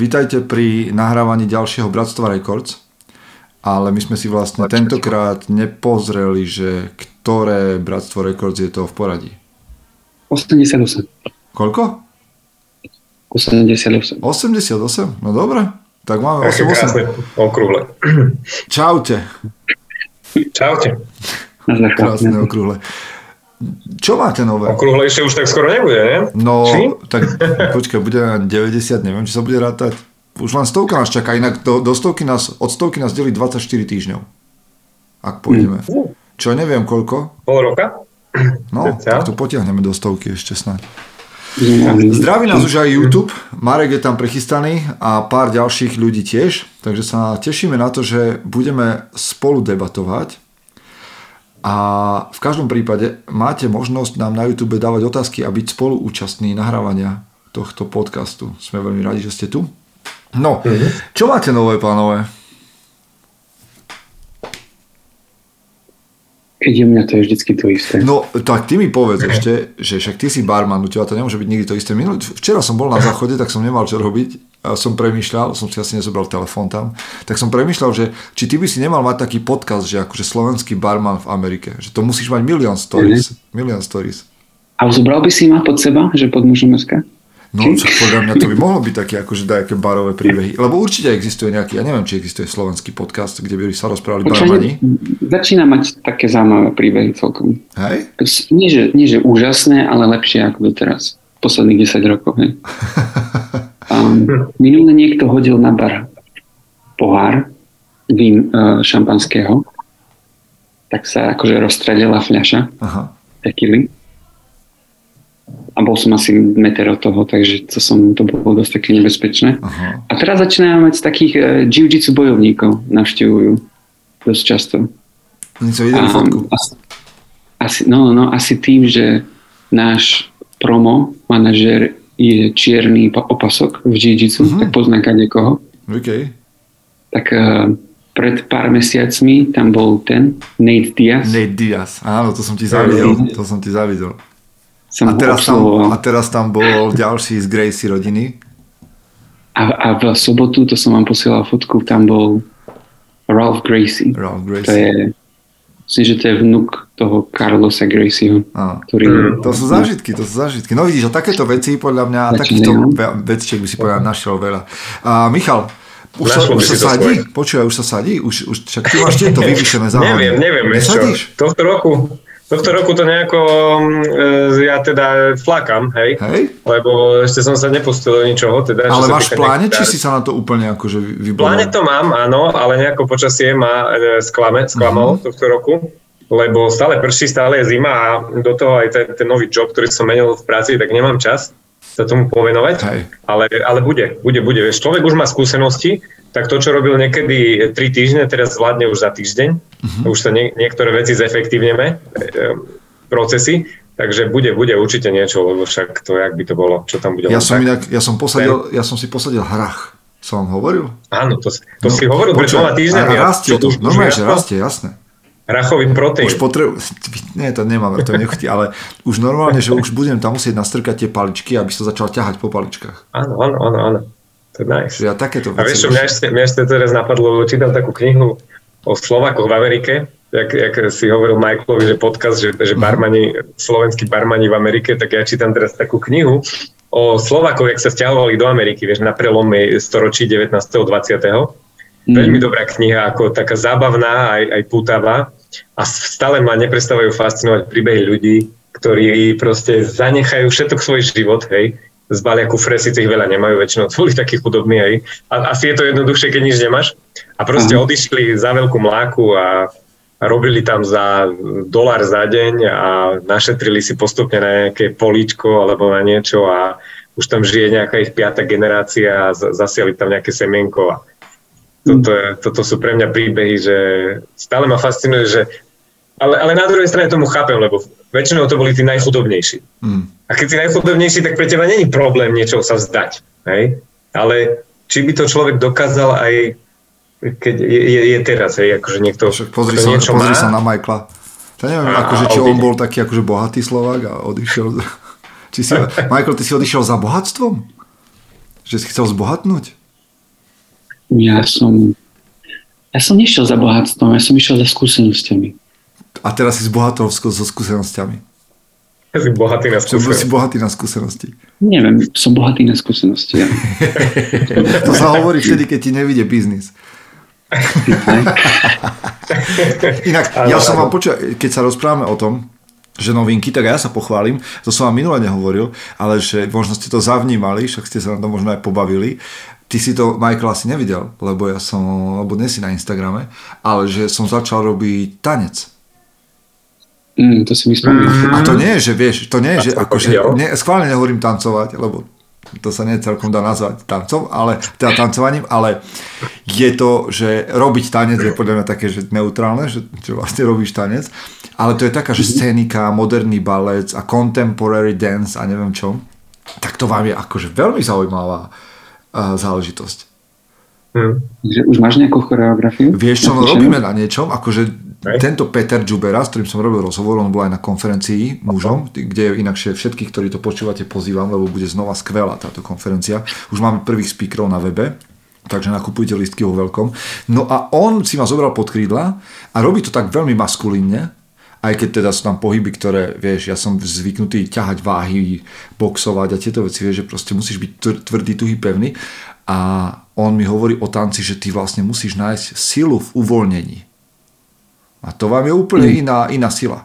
vítajte pri nahrávaní ďalšieho Bratstva Records. Ale my sme si vlastne tentokrát nepozreli, že ktoré Bratstvo Records je to v poradí. 88. Koľko? 88. 88? No dobre. Tak máme 88. okrúhle. Čaute. Čaute. Krásne okrúhle. Čo máte nové? Okrúhlejšie už tak skoro nebude, nie? No, či? tak počkaj, bude na 90, neviem, či sa bude rátať. Už len stovka nás čaká, inak do, do stovky nás, od stovky nás delí 24 týždňov. Ak pôjdeme. Mm. Čo, neviem koľko? Pol roka? No, tak to potiahneme do stovky ešte snad. Zdraví nás už aj YouTube, Marek je tam prechystaný a pár ďalších ľudí tiež, takže sa tešíme na to, že budeme spolu debatovať a v každom prípade máte možnosť nám na YouTube dávať otázky a byť spoluúčastní nahrávania tohto podcastu. Sme veľmi radi, že ste tu. No, mm-hmm. čo máte nové, pánové? Keď je mňa to je vždycky to isté. No, tak ty mi povedz ešte, že však ty si barman, u teba to nemôže byť nikdy to isté. Minul, včera som bol na záchode, tak som nemal čo robiť a som premýšľal, som si asi nezobral telefón tam, tak som premýšľal, že či ty by si nemal mať taký podcast, že akože slovenský barman v Amerike, že to musíš mať milión stories. Mm-hmm. Milión stories. A zobral by si ma pod seba, že pod mužom No, podľa mňa to by mohlo byť také akože dajaké barové príbehy. Lebo určite existuje nejaký, ja neviem, či existuje slovenský podcast, kde by sa rozprávali barmani. Začína mať také zaujímavé príbehy celkom. Hej? Nie že, nie, že úžasné, ale lepšie ako doteraz. Posledných 10 rokov. Hej. Um, minule niekto hodil na bar pohár vín uh, šampanského, tak sa akože rozstradila fľaša Aha. tekily a bol som asi meter od toho, takže to, som, to bolo dosť také nebezpečné. Aha. A teraz začíname mať takých uh, jiu-jitsu bojovníkov, navštevujú dosť často. Sa videli fotku. Asi, asi, no, no, asi tým, že náš promo manažer je čierny opasok v jiu-jitsu, uh-huh. tak pozná niekoho. Okay. Tak uh, pred pár mesiacmi tam bol ten Nate Diaz. Nate Diaz, áno, to som ti zavidel. To som ti zavidel som a teraz, tam, a teraz tam bol ďalší z Gracie rodiny. A, a v sobotu, to som vám posielal fotku, tam bol Ralph Gracie. Ralph Gracie. To je, myslím, že to je vnuk toho Carlosa Gracieho. Ktorý... Mm, to sú zážitky, to sú zážitky. No vidíš, a takéto veci podľa mňa, Začne, takýchto vecičiek by si povedal našiel veľa. A Michal, už sa, už sa sadí? Počúvaj, už sa sadí? Už, už, však ty máš tieto vyvýšené záhody. Neviem, neviem. Nesadíš? Tohto roku, Tohto roku to nejako, mm, e, ja teda flakam, hej? hej? Lebo ešte som sa nepustil do ničoho. Teda, ale máš v pláne, či si sa na to úplne akože vyboval? V pláne to mám, áno, ale nejako počasie ma e, sklame, sklamalo uh-huh. tohto roku, lebo stále prší, stále je zima a do toho aj ten, ten nový job, ktorý som menil v práci, tak nemám čas sa tomu povenovať. Hej. Ale, ale bude, bude, bude. Vieš, človek už má skúsenosti, tak to, čo robil niekedy 3 týždne, teraz zvládne už za týždeň. Uh-huh. Už sa nie, niektoré veci zefektívneme, e, procesy, takže bude, bude určite niečo, lebo však to, jak by to bolo, čo tam bude. Ja som, inak, ja som, posadil, ja som si posadil hrach. Som vám hovoril? Áno, to, to no, si hovoril pred dvoma týždňami. Rastie to, normálne, že rastie, jasné. Rachový proteín. Už potrebu... Nie, to nemám, to nechutí, ale už normálne, že už budem tam musieť nastrkať tie paličky, aby sa začal ťahať po paličkách. Áno, áno, áno, áno. To je nice. Ja takéto. A vieš čo, mňa ešte, mňa ešte teraz napadlo, čítam takú knihu o Slovakoch v Amerike, jak, jak si hovoril Michaelovi, že podcast, že, že mhm. barmani, slovenskí barmani v Amerike, tak ja čítam teraz takú knihu o Slovakoch, jak sa stiahovali do Ameriky, vieš, na prelome storočí 19. 20. Mm. Veľmi dobrá kniha, ako taká zábavná, aj, aj pútavá a stále ma neprestávajú fascinovať príbehy ľudí, ktorí proste zanechajú všetok svoj život, hej, zbalia kufre, síce ich veľa nemajú, väčšinou boli takí chudobní aj. A, asi je to jednoduchšie, keď nič nemáš. A proste uh-huh. odišli za veľkú mláku a, a robili tam za dolár za deň a našetrili si postupne na nejaké políčko alebo na niečo a už tam žije nejaká ich piata generácia a zasiali tam nejaké semienko. A toto, je, toto sú pre mňa príbehy, že stále ma fascinuje, že ale, ale na druhej strane tomu chápem, lebo väčšinou to boli tí najchudobnejší. Mm. A keď si najchudobnejší, tak pre teba není problém niečo sa vzdať. Hej? Ale či by to človek dokázal aj keď je, je, je teraz, hej, akože niekto Však pozri, sa, niečo pozri má. sa na Michaela. Ja neviem, a, akože, či on bol taký akože bohatý Slovák a odišiel... Či si, Michael, ty si odišiel za bohatstvom? Že si chcel zbohatnúť? Ja som, ja som nešiel za bohatstvom, ja som išiel za skúsenosťami. A teraz si s bohatou so skúsenosťami. Ja si bohatý na skúsenosti. Si bohatý na skúsenosti. Neviem, som bohatý na skúsenosti. Ja. to sa hovorí vtedy, keď ti nevidie biznis. Inak, ja som vám počul, keď sa rozprávame o tom, že novinky, tak ja sa pochválim, to som vám minule nehovoril, ale že možno ste to zavnímali, však ste sa na to možno aj pobavili. Ty si to, Michael, asi nevidel, lebo ja som, lebo dnes si na Instagrame, ale že som začal robiť tanec. Mm, to si mi spomínam. A to nie je, že vieš, to nie je, že akože, ne, schválne nehovorím tancovať, lebo to sa nie celkom dá nazvať tancom, ale, teda tancovaním, ale je to, že robiť tanec je podľa mňa také, že neutrálne, že, že vlastne robíš tanec, ale to je taká, že scénika, moderný balec a contemporary dance a neviem čo, tak to vám je akože veľmi zaujímavá. uh, záležitosť. Hmm. Už máš nejakú choreografiu? Vieš čo, no robíme na niečom, akože Okay. Tento Peter Džubera, s ktorým som robil rozhovor, on bol aj na konferencii mužom, kde inakšie všetkých, ktorí to počúvate, pozývam, lebo bude znova skvelá táto konferencia. Už máme prvých speakerov na webe, takže nakupujte listky vo veľkom. No a on si ma zobral pod krídla a robí to tak veľmi maskulínne, aj keď teda sú tam pohyby, ktoré, vieš, ja som zvyknutý ťahať váhy, boxovať a tieto veci, vieš, že proste musíš byť tvrdý, tuhý, pevný. A on mi hovorí o tanci, že ty vlastne musíš nájsť silu v uvoľnení a to vám je úplne mm. iná, iná sila.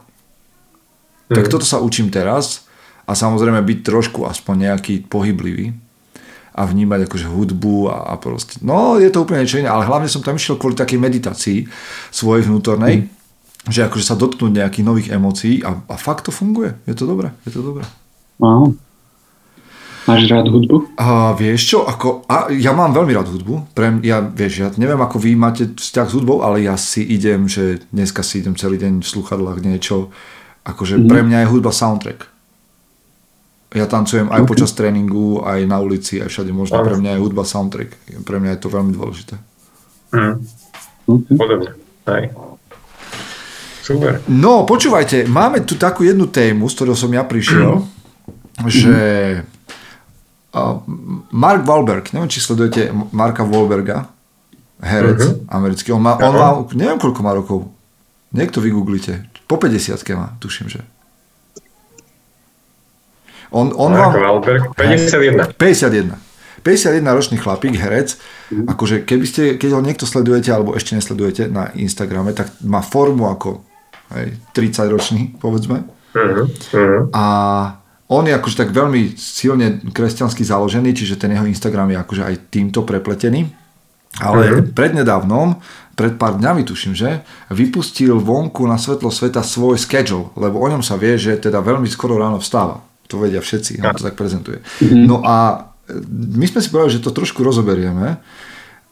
Mm. Tak toto sa učím teraz a samozrejme byť trošku aspoň nejaký pohyblivý a vnímať akože hudbu a, a proste, no je to úplne niečo iné, ale hlavne som tam išiel kvôli takej meditácii svojej vnútornej, mm. Že akože sa dotknúť nejakých nových emócií a, a fakt to funguje, je to dobré, je to dobré. Wow. Máš rád hudbu? A vieš čo, ako, a ja mám veľmi rád hudbu. Pre, ja, vieš, ja neviem, ako vy máte vzťah s hudbou, ale ja si idem, že dneska si idem celý deň v sluchadlách niečo. Akože mm. pre mňa je hudba soundtrack. Ja tancujem aj okay. počas tréningu, aj na ulici, aj všade možno. Pre mňa je hudba soundtrack. Pre mňa je to veľmi dôležité. Mm. Okay. Podobne. Aj. Super. No, počúvajte, máme tu takú jednu tému, z ktorou som ja prišiel, že Mark Wahlberg, neviem, či sledujete Marka Wahlberga, herec uh-huh. americký. On má, on má, neviem, koľko má rokov. Niekto vygooglite. Po 50 má, tuším, že. On, on Mark vám, Wahlberg, 51. 51. 51 ročný chlapík, herec, akože keby ste, keď ho niekto sledujete alebo ešte nesledujete na Instagrame, tak má formu ako 30 ročný, povedzme. Uh-huh. A on je akože tak veľmi silne kresťansky založený, čiže ten jeho Instagram je akože aj týmto prepletený. Ale uh-huh. prednedávnom, pred pár dňami tuším, že vypustil vonku na svetlo sveta svoj schedule, lebo o ňom sa vie, že teda veľmi skoro ráno vstáva. To vedia všetci, on to tak prezentuje. Uh-huh. No a e, my sme si povedali, že to trošku rozoberieme.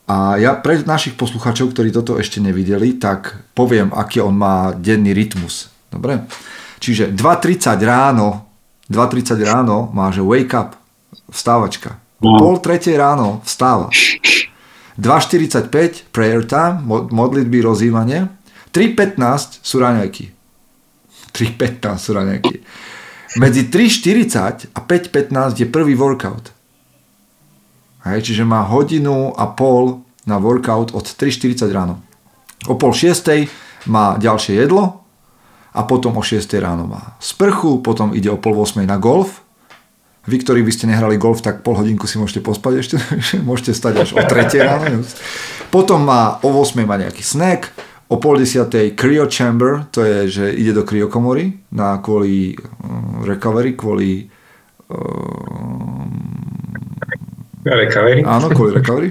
A ja pre našich poslucháčov, ktorí toto ešte nevideli, tak poviem, aký on má denný rytmus. Dobre? Čiže 2.30 ráno 2.30 ráno má, že wake up, vstávačka. No. Pol tretej ráno vstáva. 2.45 prayer time, modlitby, rozývanie. 3.15 sú raňajky. 3.15 sú raňajky. Medzi 3.40 a 5.15 je prvý workout. Hej, čiže má hodinu a pol na workout od 3.40 ráno. O pol 6. má ďalšie jedlo, a potom o 6 ráno má sprchu, potom ide o pol 8 na golf. Vy, ktorí by ste nehrali golf, tak pol hodinku si môžete pospať ešte, môžete stať až o 3 ráno. Potom má o 8 má nejaký snack, o pol 10 cryo chamber, to je, že ide do kryokomory na kvôli uh, recovery, kvôli uh, recovery? Áno, kvôli recovery.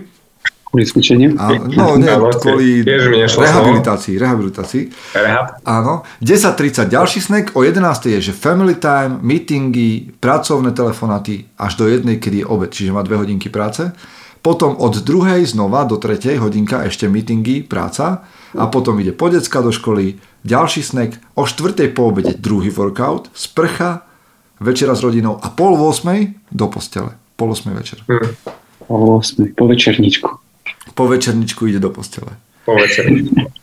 Kvôli cvičeniu? no, nie, kvôli rehabilitácii. rehabilitácii. Rehab. Áno. 10.30 ďalší snack, o 11. je, že family time, meetingy, pracovné telefonáty až do jednej, kedy je obed, čiže má dve hodinky práce. Potom od druhej znova do tretej hodinka ešte meetingy, práca a potom ide po decka do školy, ďalší snack, o štvrtej po obede druhý workout, sprcha, večera s rodinou a pol 8 do postele. Pol 8 večer. Hmm. Pol 8, po večerničku. Po večerničku ide do postele. Po večerničku.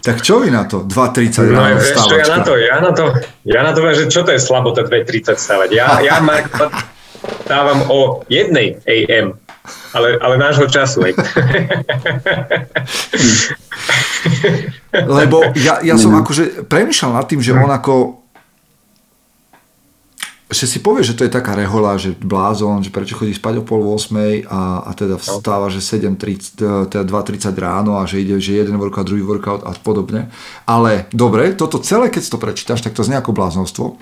Tak čo vy na to? 2.30 no, ráno ja na to, ja na to, ja na to že čo to je slabota 2.30 stávať. Ja, ja Mark, stávam o 1 AM. ale, ale nášho času. Aj. Lebo ja, ja som akože premyšľal nad tým, že on ako že si povie, že to je taká rehola, že blázon, že prečo chodí spať o pol 8 a, a teda vstáva, že 7.30, teda 2.30 ráno a že ide, že jeden workout, druhý workout a podobne. Ale dobre, toto celé, keď si to prečítaš, tak to znie ako bláznostvo.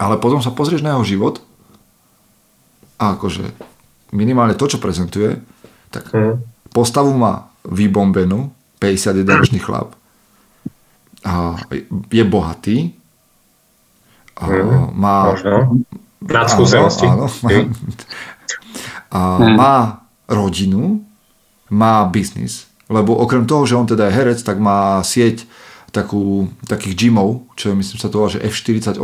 Ale potom sa pozrieš na jeho život a akože minimálne to, čo prezentuje, tak mm. postavu má vybombenú, 51-ročný chlap. A je bohatý, Mm, má... Možno. Nadskúsenosti. Áno, áno, má, a má rodinu, má biznis. Lebo okrem toho, že on teda je herec, tak má sieť takú, takých gymov, čo je, myslím sa to volá, že F48,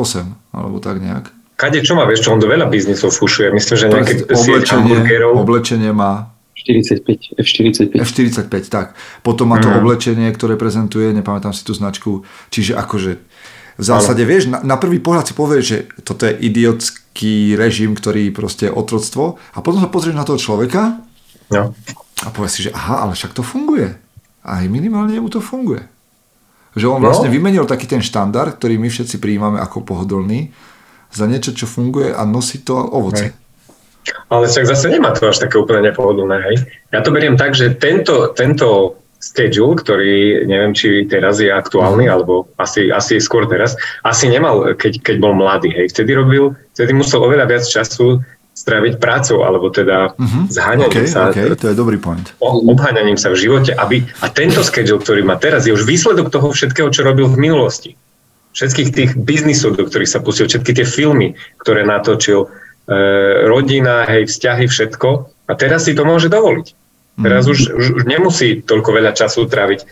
alebo tak nejak. Kade čo má, vieš čo, on do veľa biznisov fušuje. Myslím, že nejaké oblečenie, oblečenie má 45, F45. F45, tak. Potom má to mm. oblečenie, ktoré prezentuje, nepamätám si tú značku, čiže akože v zásade, vieš, na, na prvý pohľad si povieš, že toto je idiotský režim, ktorý proste je otroctvo a potom sa pozrieš na toho človeka no. a povieš si, že aha, ale však to funguje. Aj minimálne mu to funguje. Že on no. vlastne vymenil taký ten štandard, ktorý my všetci prijímame ako pohodlný, za niečo, čo funguje a nosí to ovoce. Hej. Ale však zase nemá to až také úplne nepohodlné, hej. Ja to beriem tak, že tento, tento schedule, ktorý neviem, či teraz je aktuálny, mm. alebo asi, asi skôr teraz, asi nemal, keď, keď bol mladý. Hej. Vtedy robil, vtedy musel oveľa viac času stráviť prácou, alebo teda mm-hmm. zháňaním okay, sa. Okay, to je dobrý point. Obháňaním sa v živote. Aby, a tento schedule, ktorý má teraz, je už výsledok toho všetkého, čo robil v minulosti. Všetkých tých biznisov, do ktorých sa pustil, všetky tie filmy, ktoré natočil, e, rodina, hej, vzťahy, všetko. A teraz si to môže dovoliť. Teraz už, už, už nemusí toľko veľa času tráviť.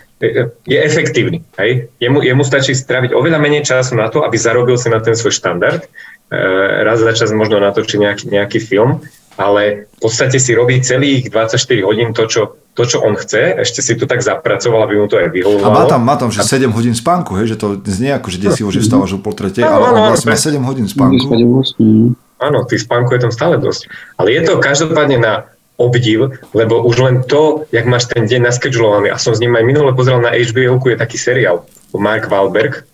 Je efektívny. Hej? Jemu, jemu stačí stráviť oveľa menej času na to, aby zarobil si na ten svoj štandard. E, raz za čas možno natočí nejaký, nejaký film, ale v podstate si robí celých 24 hodín to čo, to, čo on chce, ešte si to tak zapracoval, aby mu to aj vyhovovalo. A má tam, má tam že 7 hodín spánku, hej? že to znie ako, že desivo, že vstávaš o pol tretej, ale on vlastne má 7 hodín spánku. Áno, tých spánku je tam stále dosť. Ale je to každopádne na obdiv, lebo už len to, jak máš ten deň naskedžulovaný, a som s ním aj minule pozeral na HBO, je taký seriál, Mark Wahlberg,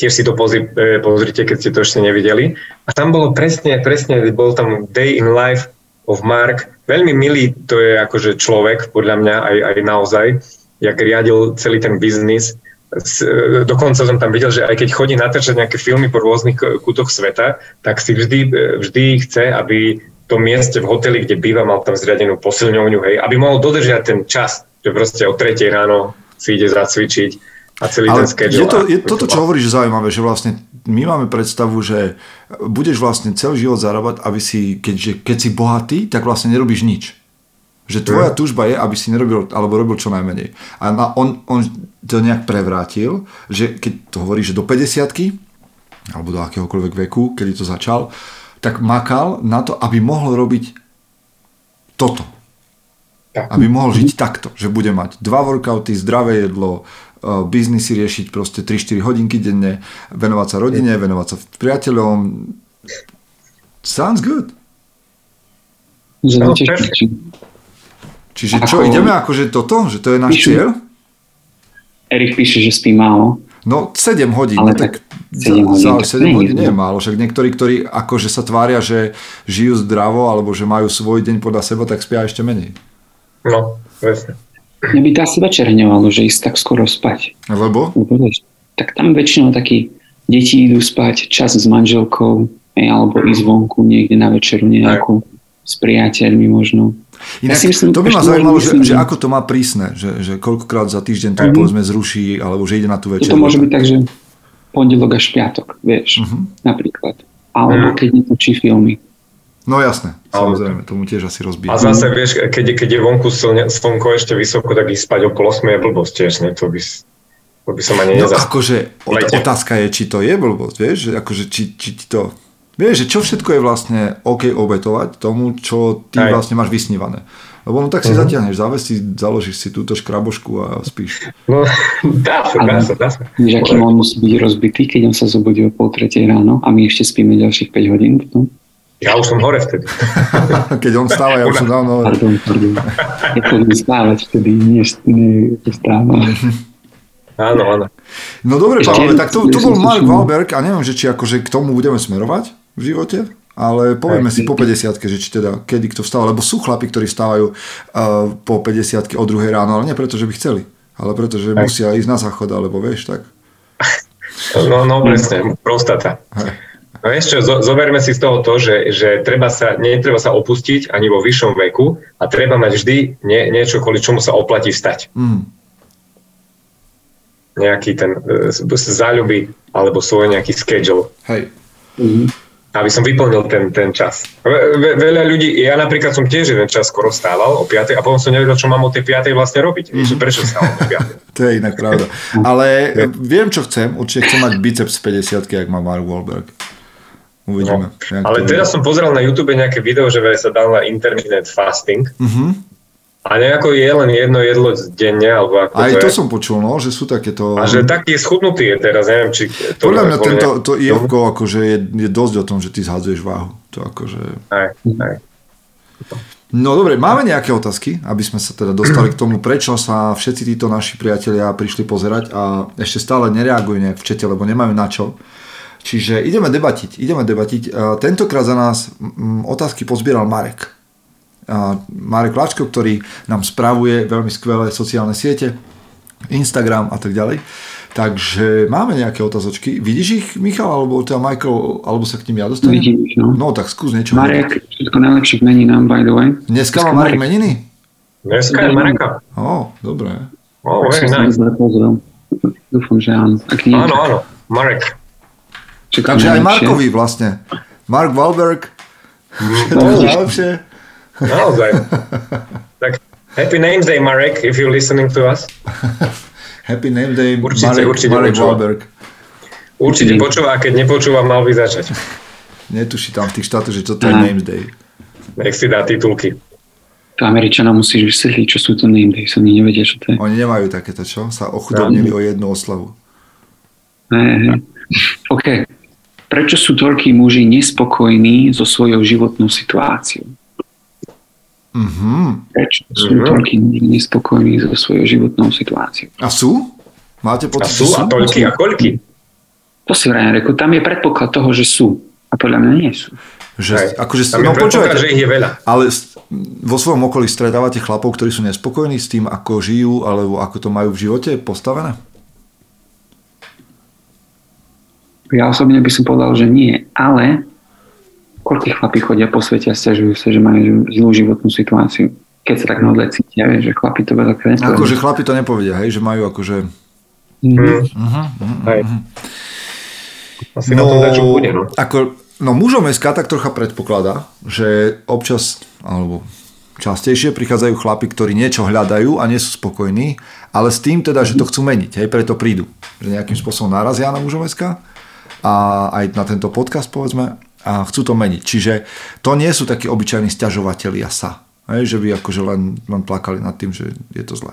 tiež si to pozri, e, pozrite, keď ste to ešte nevideli. A tam bolo presne, presne, bol tam Day in Life of Mark, veľmi milý to je akože človek, podľa mňa aj, aj naozaj, jak riadil celý ten biznis. E, dokonca som tam videl, že aj keď chodí natáčať nejaké filmy po rôznych kútoch sveta, tak si vždy, e, vždy chce, aby tom mieste v hoteli, kde býva, mal tam zriadenú posilňovňu, hej, aby mohol dodržiať ten čas, že proste o 3 ráno si ide zacvičiť a celý Ale ten schedule. Je to, je toto, čo hovoríš, zaujímavé, že vlastne my máme predstavu, že budeš vlastne celý život zarábať, aby si, keď, keď si bohatý, tak vlastne nerobíš nič. Že tvoja mm. túžba je, aby si nerobil, alebo robil čo najmenej. A on, on to nejak prevrátil, že keď to hovorí, že do 50 alebo do akéhokoľvek veku, kedy to začal, tak makal na to, aby mohol robiť toto. Tak. Aby mohol žiť takto, že bude mať dva workouty, zdravé jedlo, uh, biznisy riešiť proste 3-4 hodinky denne, venovať sa rodine, venovať sa priateľom. Sounds good. No, Čiže čo, ideme akože toto? Že to je náš cieľ? Erik píše, že spí málo. No 7 hodín. Ale no, tak 7 hodín, za, 7 hodín nie je málo. Však niektorí, ktorí akože sa tvária, že žijú zdravo alebo že majú svoj deň podľa seba, tak spia ešte menej. No, presne. Mne by to asi večer hnevalo, že ísť tak skoro spať. Lebo? Tak tam väčšinou takí deti idú spať, čas s manželkou, alebo ísť vonku niekde na večeru nejakú, s priateľmi možno. Inak, ja myslím, to by ma zaujímalo, že, že ako to má prísne, že, že koľkokrát za týždeň to uh-huh. povedzme zruší, alebo že ide na tú večeru. To môže byť tak, že pondelok až piatok, vieš, uh-huh. napríklad. Alebo uh-huh. keď netočí filmy. No jasné, samozrejme, tomu tiež asi rozbíja. A zase, vieš, keď, keď je vonku slnko ešte vysoko, tak ísť spať o pol 8 je blbosť tiež, ne? To by, to by som ani no, akože otázka je, či to je blbosť, vieš, akože či, či ti to Vieš, že čo všetko je vlastne OK obetovať tomu, čo ty Aj. vlastne máš vysnívané. Lebo no tak si uh-huh. zatiahneš závesy, založíš si túto škrabošku a spíš. No, dá sa, dá sa, dá sa. Že aký on musí byť rozbitý, keď on sa zobudí o pol tretej ráno a my ešte spíme ďalších 5 hodín. No? Ja už som hore vtedy. Keď on stáva, ja už som dávno hore. Pardon, pardon. Ja chodím stávať vtedy, nie, nie stáva. Áno, áno. No dobre, Pavel, tak to, to bol Mark Wahlberg a neviem, že či akože k tomu budeme smerovať v živote, ale povieme si po 50 že či teda kedy kto vstáva, lebo sú chlapi, ktorí vstávajú uh, po 50 o druhej ráno, ale nie preto, že by chceli, ale preto, že musia ísť na záchod, alebo vieš, tak. No, no presne, prostata. Hej. No ešte, zo, zoberme si z toho to, že, že treba sa, netreba sa opustiť ani vo vyššom veku a treba mať vždy nie, niečo, kvôli čomu sa oplatí vstať. Mm. Nejaký ten e, záľuby alebo svoj nejaký schedule. Hej. Mm-hmm. Aby som vyplnil ten, ten čas. Ve, veľa ľudí, ja napríklad som tiež jeden čas skoro stával o 5 a potom som nevedel, čo mám o tej 5 vlastne robiť. Mm-hmm. Prečo stávam o 5 To je inak pravda. Ale viem, čo chcem. Určite chcem mať biceps 50 ak má Mark Wahlberg. Uvidíme. No. Ale teraz som pozeral na YouTube nejaké video, že sa dal na intermittent fasting. Uh-huh. A nejako je len jedno jedlo denne, alebo ako Aj to, to je. som počul, no, že sú takéto... A že taký schudnutý je teraz, neviem, či... To Podľa mňa tento, to IFko akože je, je dosť o tom, že ty zhadzuješ váhu. To akože... Aj, aj. No dobre, máme nejaké otázky, aby sme sa teda dostali k tomu, prečo sa všetci títo naši priatelia prišli pozerať a ešte stále nereagujú nejak v čete, lebo nemajú na čo. Čiže ideme debatiť. Ideme debatiť. Tentokrát za nás otázky pozbieral Marek. Marek Lačko, ktorý nám spravuje veľmi skvelé sociálne siete, Instagram a tak ďalej. Takže máme nejaké otázočky. Vidíš ich, Michal, alebo teda Michael, alebo sa k ním ja dostanem? Vidím ich, no. No, tak skús niečo. Marek, všetko najlepšie k meninám, by the way. Dneska, má Marek meniny? Dneska je Mareka. Ó, oh, dobre. Oh, very nice. Dúfam, že áno. Áno, áno, Marek. Takže aj Markovi vlastne. Mark Wahlberg. No, najlepšie. Naozaj. tak Happy Names Day, Marek, if you're listening to us. Happy Name Day, určite, Marek, určite Marek Wahlberg. Určite počúva, a keď nepočúva, mal by začať. Netuší tam v tých štátoch, že toto je Names Day. Nech si dá titulky. To Američana musíš vysvetliť, čo sú to Name Day, som nevedia, čo to je. Oni nemajú takéto, čo? Sa ochudobnili no. o jednu oslavu. Ne, OK. Prečo sú toľkí muži nespokojní so svojou životnou situáciou? Mm-hmm. Prečo sú mm-hmm. toľkí nespokojní so svojou životnou situáciou? A sú? Máte pocit, a sú? A toľký a koľky? To si vrajím reku. Tam je predpoklad toho, že sú. A podľa mňa nie sú. Že, akože, tam no, je počúvajte, že ich je veľa. Ale vo svojom okolí stretávate chlapov, ktorí sú nespokojní s tým, ako žijú, alebo ako to majú v živote postavené? Ja osobne by som povedal, že nie, ale koľko chlapí chodia po svete a stiažujú sa, že majú zlú životnú situáciu. Keď sa tak naozaj cítia, vieš, že chlapi to veľa nepovedia. Akože chlapi to nepovedia, hej, že majú akože... Mm. Uh-huh, uh-huh, uh-huh. Asi no, na to dať, bude, no. Ako, no mužom SK tak trocha predpokladá, že občas, alebo častejšie prichádzajú chlapi, ktorí niečo hľadajú a nie sú spokojní, ale s tým teda, že to chcú meniť, hej, preto prídu. Že nejakým spôsobom narazia na mužom SK a aj na tento podcast povedzme a chcú to meniť. Čiže to nie sú takí obyčajní stiažovatelia sa. Hej, že by akože len, len plakali nad tým, že je to zlé.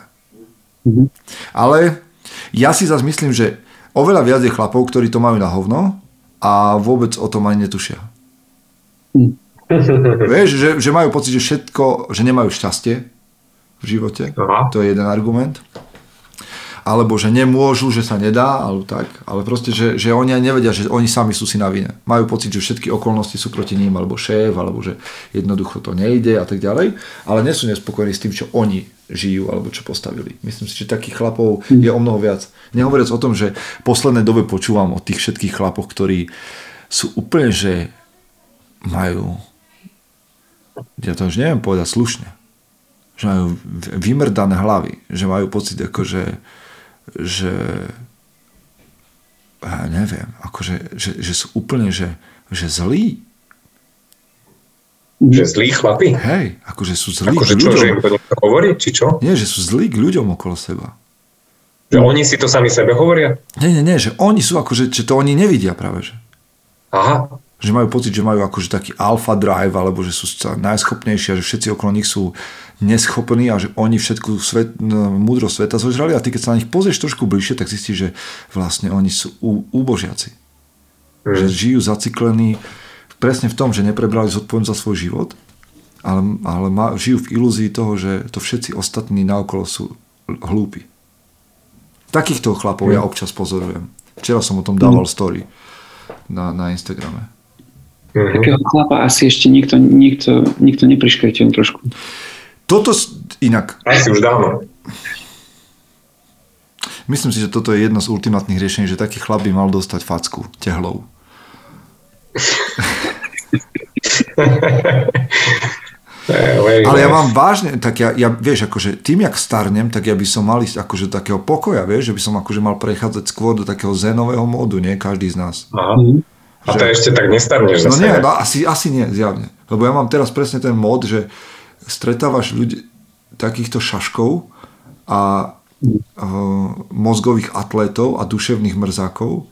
Mm-hmm. Ale ja si zase myslím, že oveľa viac je chlapov, ktorí to majú na hovno a vôbec o tom ani netušia. Mm. Vieš, že, že majú pocit, že všetko, že nemajú šťastie v živote. Aha. To je jeden argument alebo že nemôžu, že sa nedá, alebo tak, ale proste, že, že oni aj nevedia, že oni sami sú si na vine. Majú pocit, že všetky okolnosti sú proti ním, alebo šéf, alebo že jednoducho to nejde a tak ďalej, ale nie sú nespokojní s tým, čo oni žijú alebo čo postavili. Myslím si, že takých chlapov je o mnoho viac. Nehovoriac o tom, že v poslednej dobe počúvam o tých všetkých chlapoch, ktorí sú úplne, že majú ja to už neviem povedať slušne, že majú vymrdané hlavy, že majú pocit ako, že že ja neviem, akože, že, že sú úplne, že, že zlí. Že zlí chlapi? Hej, akože sú zlí akože k ľuďom. Čo, že im to niekto hovorí, či čo? Nie, že sú zlí k ľuďom okolo seba. Že oni si to sami sebe hovoria? Nie, nie, nie, že oni sú akože, že to oni nevidia práve, že. Aha že majú pocit, že majú akože taký alfa drive, alebo že sú najschopnejší a že všetci okolo nich sú neschopní a že oni všetku svet, no, múdro sveta zožrali a ty keď sa na nich pozrieš trošku bližšie, tak zistíš, že vlastne oni sú úbožiaci. Mm. Že žijú zaciklení presne v tom, že neprebrali zodpovednosť za svoj život, ale, ale má, žijú v ilúzii toho, že to všetci ostatní naokolo sú hlúpi. Takýchto chlapov ja občas pozorujem. Včera som o tom dával story na, na Instagrame. Mm-hmm. Takého chlapa asi ešte nikto, nikto, nikto nepriškajtil trošku. Toto inak. Asi už dávno. Myslím si, že toto je jedno z ultimátnych riešení, že taký chlap by mal dostať facku tehlou. Ale ja mám vážne, tak ja, ja, vieš, akože tým, jak starnem, tak ja by som mal ísť akože takého pokoja, vieš, že by som akože mal prechádzať skôr do takého zenového módu, nie? Každý z nás. Aha. Mhm. A to že... ešte tak nestarneš zase. No nie, no, asi, asi nie, zjavne. Lebo ja mám teraz presne ten mód, že stretávaš ľudí, takýchto šaškov a uh, mozgových atlétov a duševných mrzákov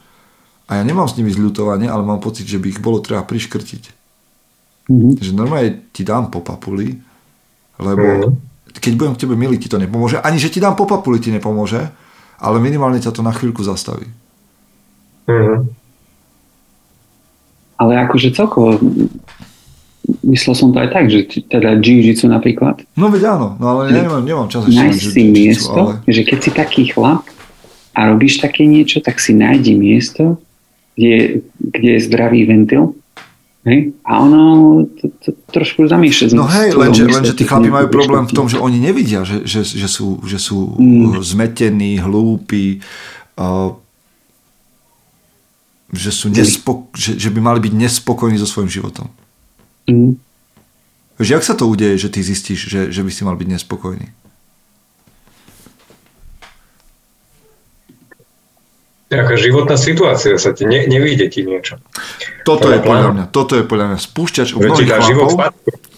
a ja nemám s nimi zľutovanie, ale mám pocit, že by ich bolo treba priškrtiť. Mm-hmm. Že normálne ti dám po papuli, lebo mm-hmm. keď budem k tebe milý, ti to nepomôže. Ani že ti dám po papuli, ti nepomôže, ale minimálne ťa to na chvíľku zastaví. Mm-hmm. Ale akože celkovo myslel som to aj tak, že teda jiu-jitsu napríklad. No veď áno, no ale ja nemám, nemám čas ešte Nájsť si miesto, ale... že keď si taký chlap a robíš také niečo, tak si nájdi miesto, kde, kde je zdravý ventil Hej? A ono to, to, trošku zamýšľa. No hej, lenže, lenže tí chlapi majú problém v tom, že oni nevidia, že, že, že sú, že sú mm. zmetení, hlúpi, uh, že, sú nespok- že, že by mali byť nespokojní so svojím životom. Mm. Že jak sa to udeje, že ty zistíš, že, že by si mal byť nespokojný? nejaká životná situácia sa ti, ne, nevíde ti niečo. Toto je, podľa mňa, toto je podľa mňa spúšťač u mnohých chlapov.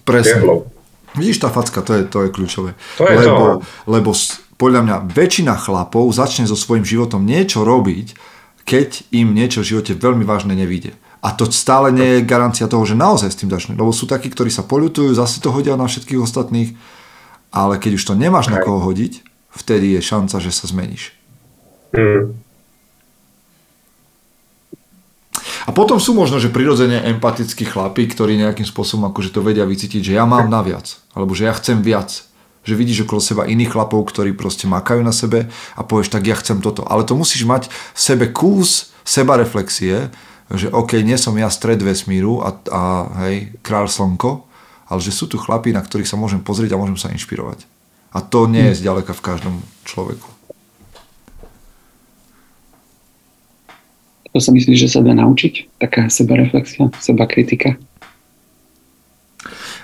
Presne. Vidíš, tá facka, to je, to je kľúčové. To je lebo, to. lebo podľa mňa väčšina chlapov začne so svojím životom niečo robiť, keď im niečo v živote veľmi vážne nevíde. A to stále nie je garancia toho, že naozaj s tým začne. Lebo sú takí, ktorí sa poľutujú, zase to hodia na všetkých ostatných, ale keď už to nemáš na koho hodiť, vtedy je šanca, že sa zmeníš. Hmm. A potom sú možno, že prirodzene empatickí chlapí, ktorí nejakým spôsobom akože to vedia vycítiť, že ja mám naviac, alebo že ja chcem viac. Že vidíš okolo seba iných chlapov, ktorí proste makajú na sebe a povieš, tak ja chcem toto. Ale to musíš mať v sebe kús seba reflexie, že OK, nie som ja stred vesmíru a, a hej, král slnko, ale že sú tu chlapí, na ktorých sa môžem pozrieť a môžem sa inšpirovať. A to nie je zďaleka v každom človeku. To sa myslíš, že sa dá naučiť? Taká sebareflexia, seba kritika?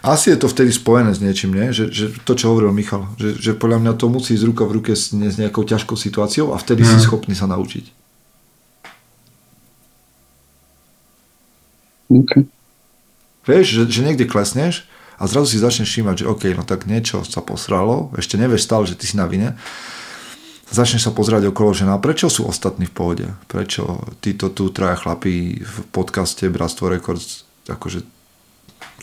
Asi je to vtedy spojené s niečím, nie? Že, že to, čo hovoril Michal, že, že podľa mňa to musí ísť ruka v ruke s, s nejakou ťažkou situáciou a vtedy hmm. si schopný sa naučiť. Okay. Vieš, že, že niekde klesneš a zrazu si začneš všímať, že OK, no tak niečo sa posralo, ešte nevieš stále, že ty si na vine začneš sa pozerať okolo, že no prečo sú ostatní v pohode? Prečo títo tu traja chlapí v podcaste Bratstvo Records akože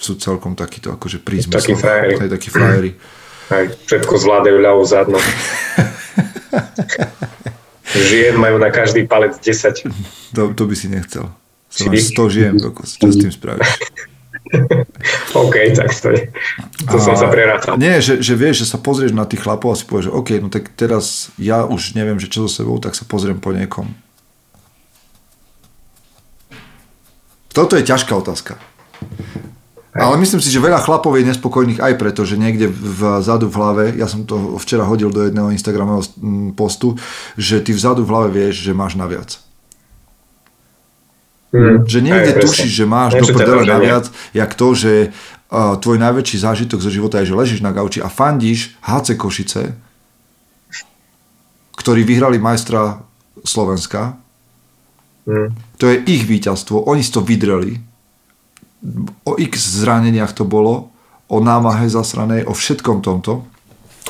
sú celkom takýto akože prízmysl. Takí frajeri. Aj takí frajeri. Aj všetko zvládajú ľavú zadno. Žien majú na každý palec 10. To, to by si nechcel. Som 100 žien, čo s tým spravíš? OK, tak to, je, to a, som sa prerátal. Nie, že, že vieš, že sa pozrieš na tých chlapov a si povieš, že OK, no tak teraz ja už neviem, že čo so sebou, tak sa pozriem po niekom. Toto je ťažká otázka. Ale myslím si, že veľa chlapov je nespokojných aj preto, že niekde vzadu v hlave, ja som to včera hodil do jedného Instagramového postu, že ty vzadu v hlave vieš, že máš naviac. Mm. Že niekde Aj, tušíš, že máš do prdele naviac, jak to, že uh, tvoj najväčší zážitok zo života je, že ležíš na gauči a fandíš HC Košice, ktorí vyhrali majstra Slovenska. Mm. To je ich víťazstvo, oni si to vydreli. O x zraneniach to bolo, o námahe zasranej, o všetkom tomto.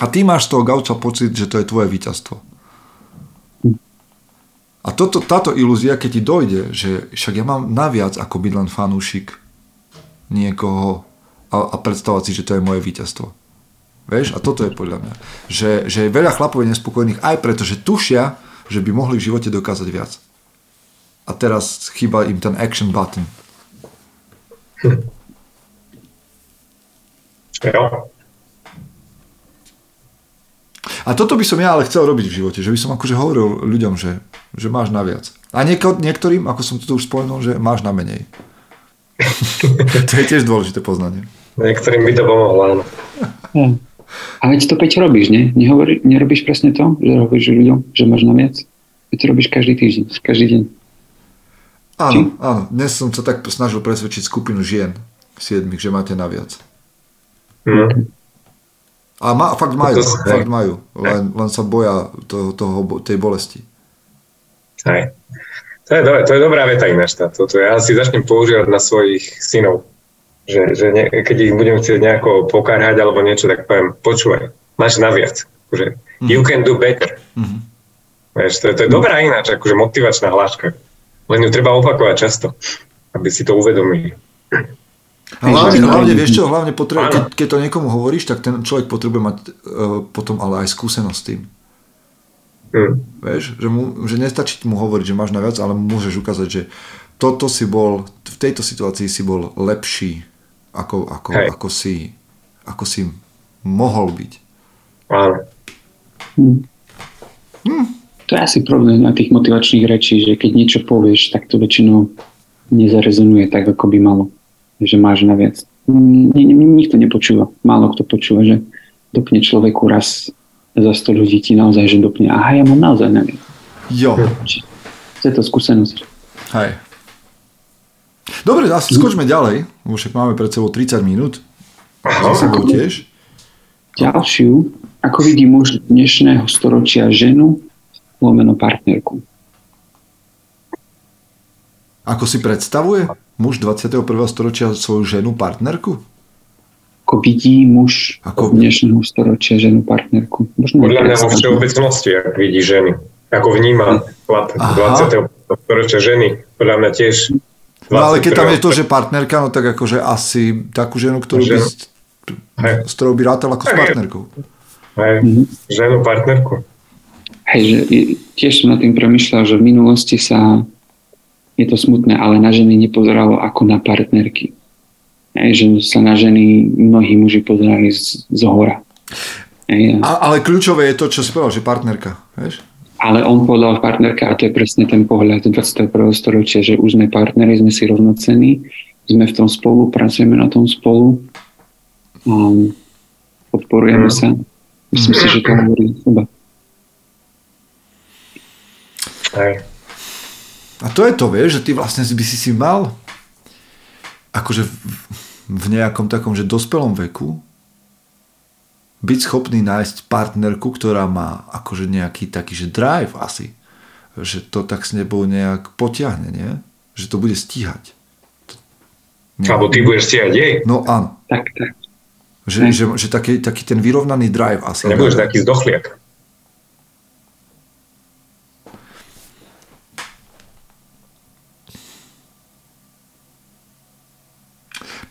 A ty máš z toho gauča pocit, že to je tvoje víťazstvo. A toto, táto ilúzia, keď ti dojde, že však ja mám naviac ako byť len fanúšik niekoho a, a predstavovať si, že to je moje víťazstvo. Vieš? A toto je podľa mňa. Že, že je veľa chlapov je nespokojných aj preto, že tušia, že by mohli v živote dokázať viac. A teraz chýba im ten action button. Hm. Jo. A toto by som ja ale chcel robiť v živote, že by som akože hovoril ľuďom, že, že máš na viac. A nieko, niektorým, ako som to už spomenul, že máš na menej. to je tiež dôležité poznanie. Niektorým by to pomohlo, áno. Hm. A veď to Peť robíš, nie? Nehovorí, nerobíš presne to, že hovoríš ľuďom, že máš na viac? Veď to robíš každý týždeň, každý deň. Áno, Či? áno. Dnes som sa tak snažil presvedčiť skupinu žien, siedmých, že máte na viac. Hm. A ma, fakt majú, to, fakt majú. Len, len sa boja toho, toho, tej bolesti. Hej. To je, to je dobrá veta ináč. To, to ja si začnem používať na svojich synov že, že ne, keď ich budem chcieť nejako pokarhať alebo niečo, tak poviem, počúvaj, máš naviac. Akože, mm-hmm. You can do better. Mm-hmm. Vieš, to, je, to je dobrá ináč, akože motivačná hláška. Len ju treba opakovať často, aby si to uvedomili. A hlavne, hlavne, vieš čo, hlavne potrebuje, keď, keď to niekomu hovoríš, tak ten človek potrebuje mať uh, potom ale aj skúsenosť s tým. Hmm. Vieš, že, mu, že nestačí mu hovoriť, že máš na viac, ale môžeš ukázať, že toto si bol, v tejto situácii si bol lepší ako, ako, ako, si, ako si mohol byť. Áno. Hm. Hm. To je asi problém na tých motivačných rečí, že keď niečo povieš, tak to väčšinou nezarezonuje tak, ako by malo. Že máš na viac. Nikto nepočúva. Málo kto počúva, že dopne človeku raz za 100 ľudí ti naozaj, že dopne. Aha, ja mám naozaj na viac. Jo. To je to skúsenosť. Hej. Dobre, asi skočme ďalej, lebo však máme pred sebou 30 minút. Za sebou tiež. Ďalšiu, ako vidí muž dnešného storočia ženu, lomeno partnerku. Ako si predstavuje muž 21. storočia svoju ženu partnerku? Ako vidí muž ako... dnešného storočia ženu partnerku. Možno Podľa mňa vo všeobecnosti, ak vidí ženy. Ako vníma 20. storočia ženy. Podľa mňa tiež No ale keď tam je to, že partnerka, no tak akože asi takú ženu, ktorú by, s ktorou by rátal ako s partnerkou. Hej, mm-hmm. ženu partnerku. Hej, že tiež som na tým premyšľal, že v minulosti sa je to smutné, ale na ženy nepozeralo ako na partnerky. Hej, že sa na ženy mnohí muži pozerali z, z hora. Hej, a... Ale kľúčové je to, čo si povedal, že partnerka. Vieš? Ale on povedal partnerka a to je presne ten pohľad 21. storočia, že už sme partneri, sme si rovnocení, sme v tom spolu, pracujeme na tom spolu, um, podporujeme sa. Myslím si, že to hovorí seba. A to je to, vieš, že ty vlastne by si si mal akože v nejakom takom, že dospelom veku byť schopný nájsť partnerku, ktorá má akože nejaký taký, že drive asi. Že to tak s nebou nejak potiahne, nie? Že to bude stíhať. Nie. Alebo ty budeš stíhať jej? No áno. Tak, tak. Že, že, že taký, taký ten vyrovnaný drive asi. Nebudeš taký zdochliak.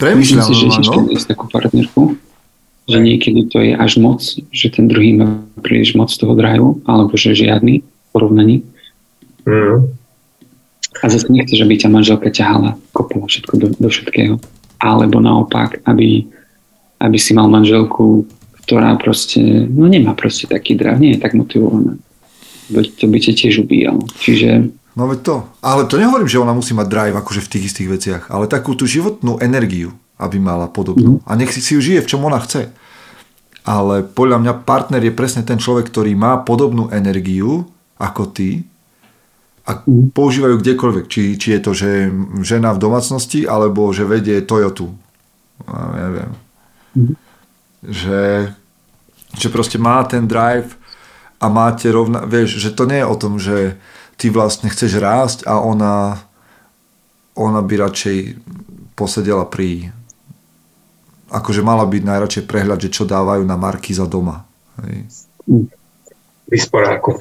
Premýšľam, Myslím si, že no. takú partnerku že niekedy to je až moc, že ten druhý má príliš moc toho drive, alebo že žiadny porovnaní. Mm. A zase nechceš, aby ťa manželka ťahala, kopala všetko do, do všetkého. Alebo naopak, aby, aby si mal manželku, ktorá proste, no nemá proste taký drive, nie je tak motivovaná. To by ťa tiež ubíjalo. Čiže No veď to. Ale to nehovorím, že ona musí mať drive akože v tých istých veciach, ale takú tú životnú energiu aby mala podobnú. Mm. A nech si, ju žije, v čom ona chce. Ale podľa mňa partner je presne ten človek, ktorý má podobnú energiu ako ty a mm. používajú kdekoľvek. Či, či je to, že žena v domácnosti, alebo že vedie Toyotu. Ja neviem. Mm. Že, že proste má ten drive a máte rovna... Vieš, že to nie je o tom, že ty vlastne chceš rásť a ona ona by radšej posedela pri akože mala byť najradšej prehľad, že čo dávajú na marky za doma. Hej. Pri sporáku.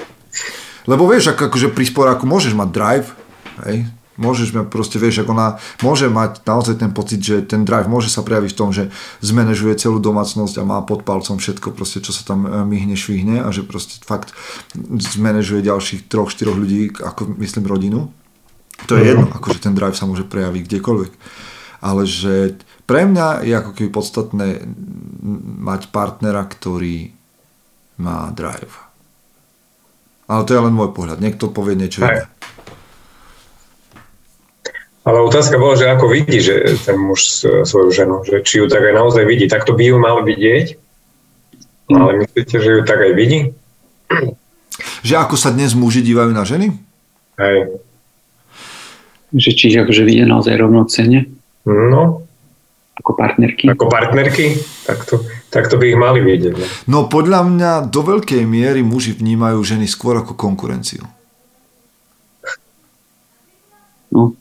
Lebo vieš, ak, akože pri sporáku môžeš mať drive, hej, môžeš mať proste, vieš, ako ona môže mať naozaj ten pocit, že ten drive môže sa prejaviť v tom, že zmanéžuje celú domácnosť a má pod palcom všetko, proste, čo sa tam e, myhne, švihne a že proste fakt zmanéžuje ďalších troch, štyroch ľudí, ako myslím rodinu. To je mhm. jedno, akože ten drive sa môže prejaviť kdekoľvek ale že pre mňa je ako keby podstatné mať partnera, ktorý má drive. Ale to je len môj pohľad. Niekto povie niečo iné. Ale otázka bola, že ako vidí že ten muž svoju ženu, že či ju tak aj naozaj vidí. Tak to by ju mal vidieť, mm. ale myslíte, že ju tak aj vidí? Že ako sa dnes muži dívajú na ženy? Hej. Že či akože vidia naozaj rovnocene? No. Ako partnerky? Ako partnerky? Tak to, tak to by ich mali vidieť. Ne? No podľa mňa do veľkej miery muži vnímajú ženy skôr ako konkurenciu. No,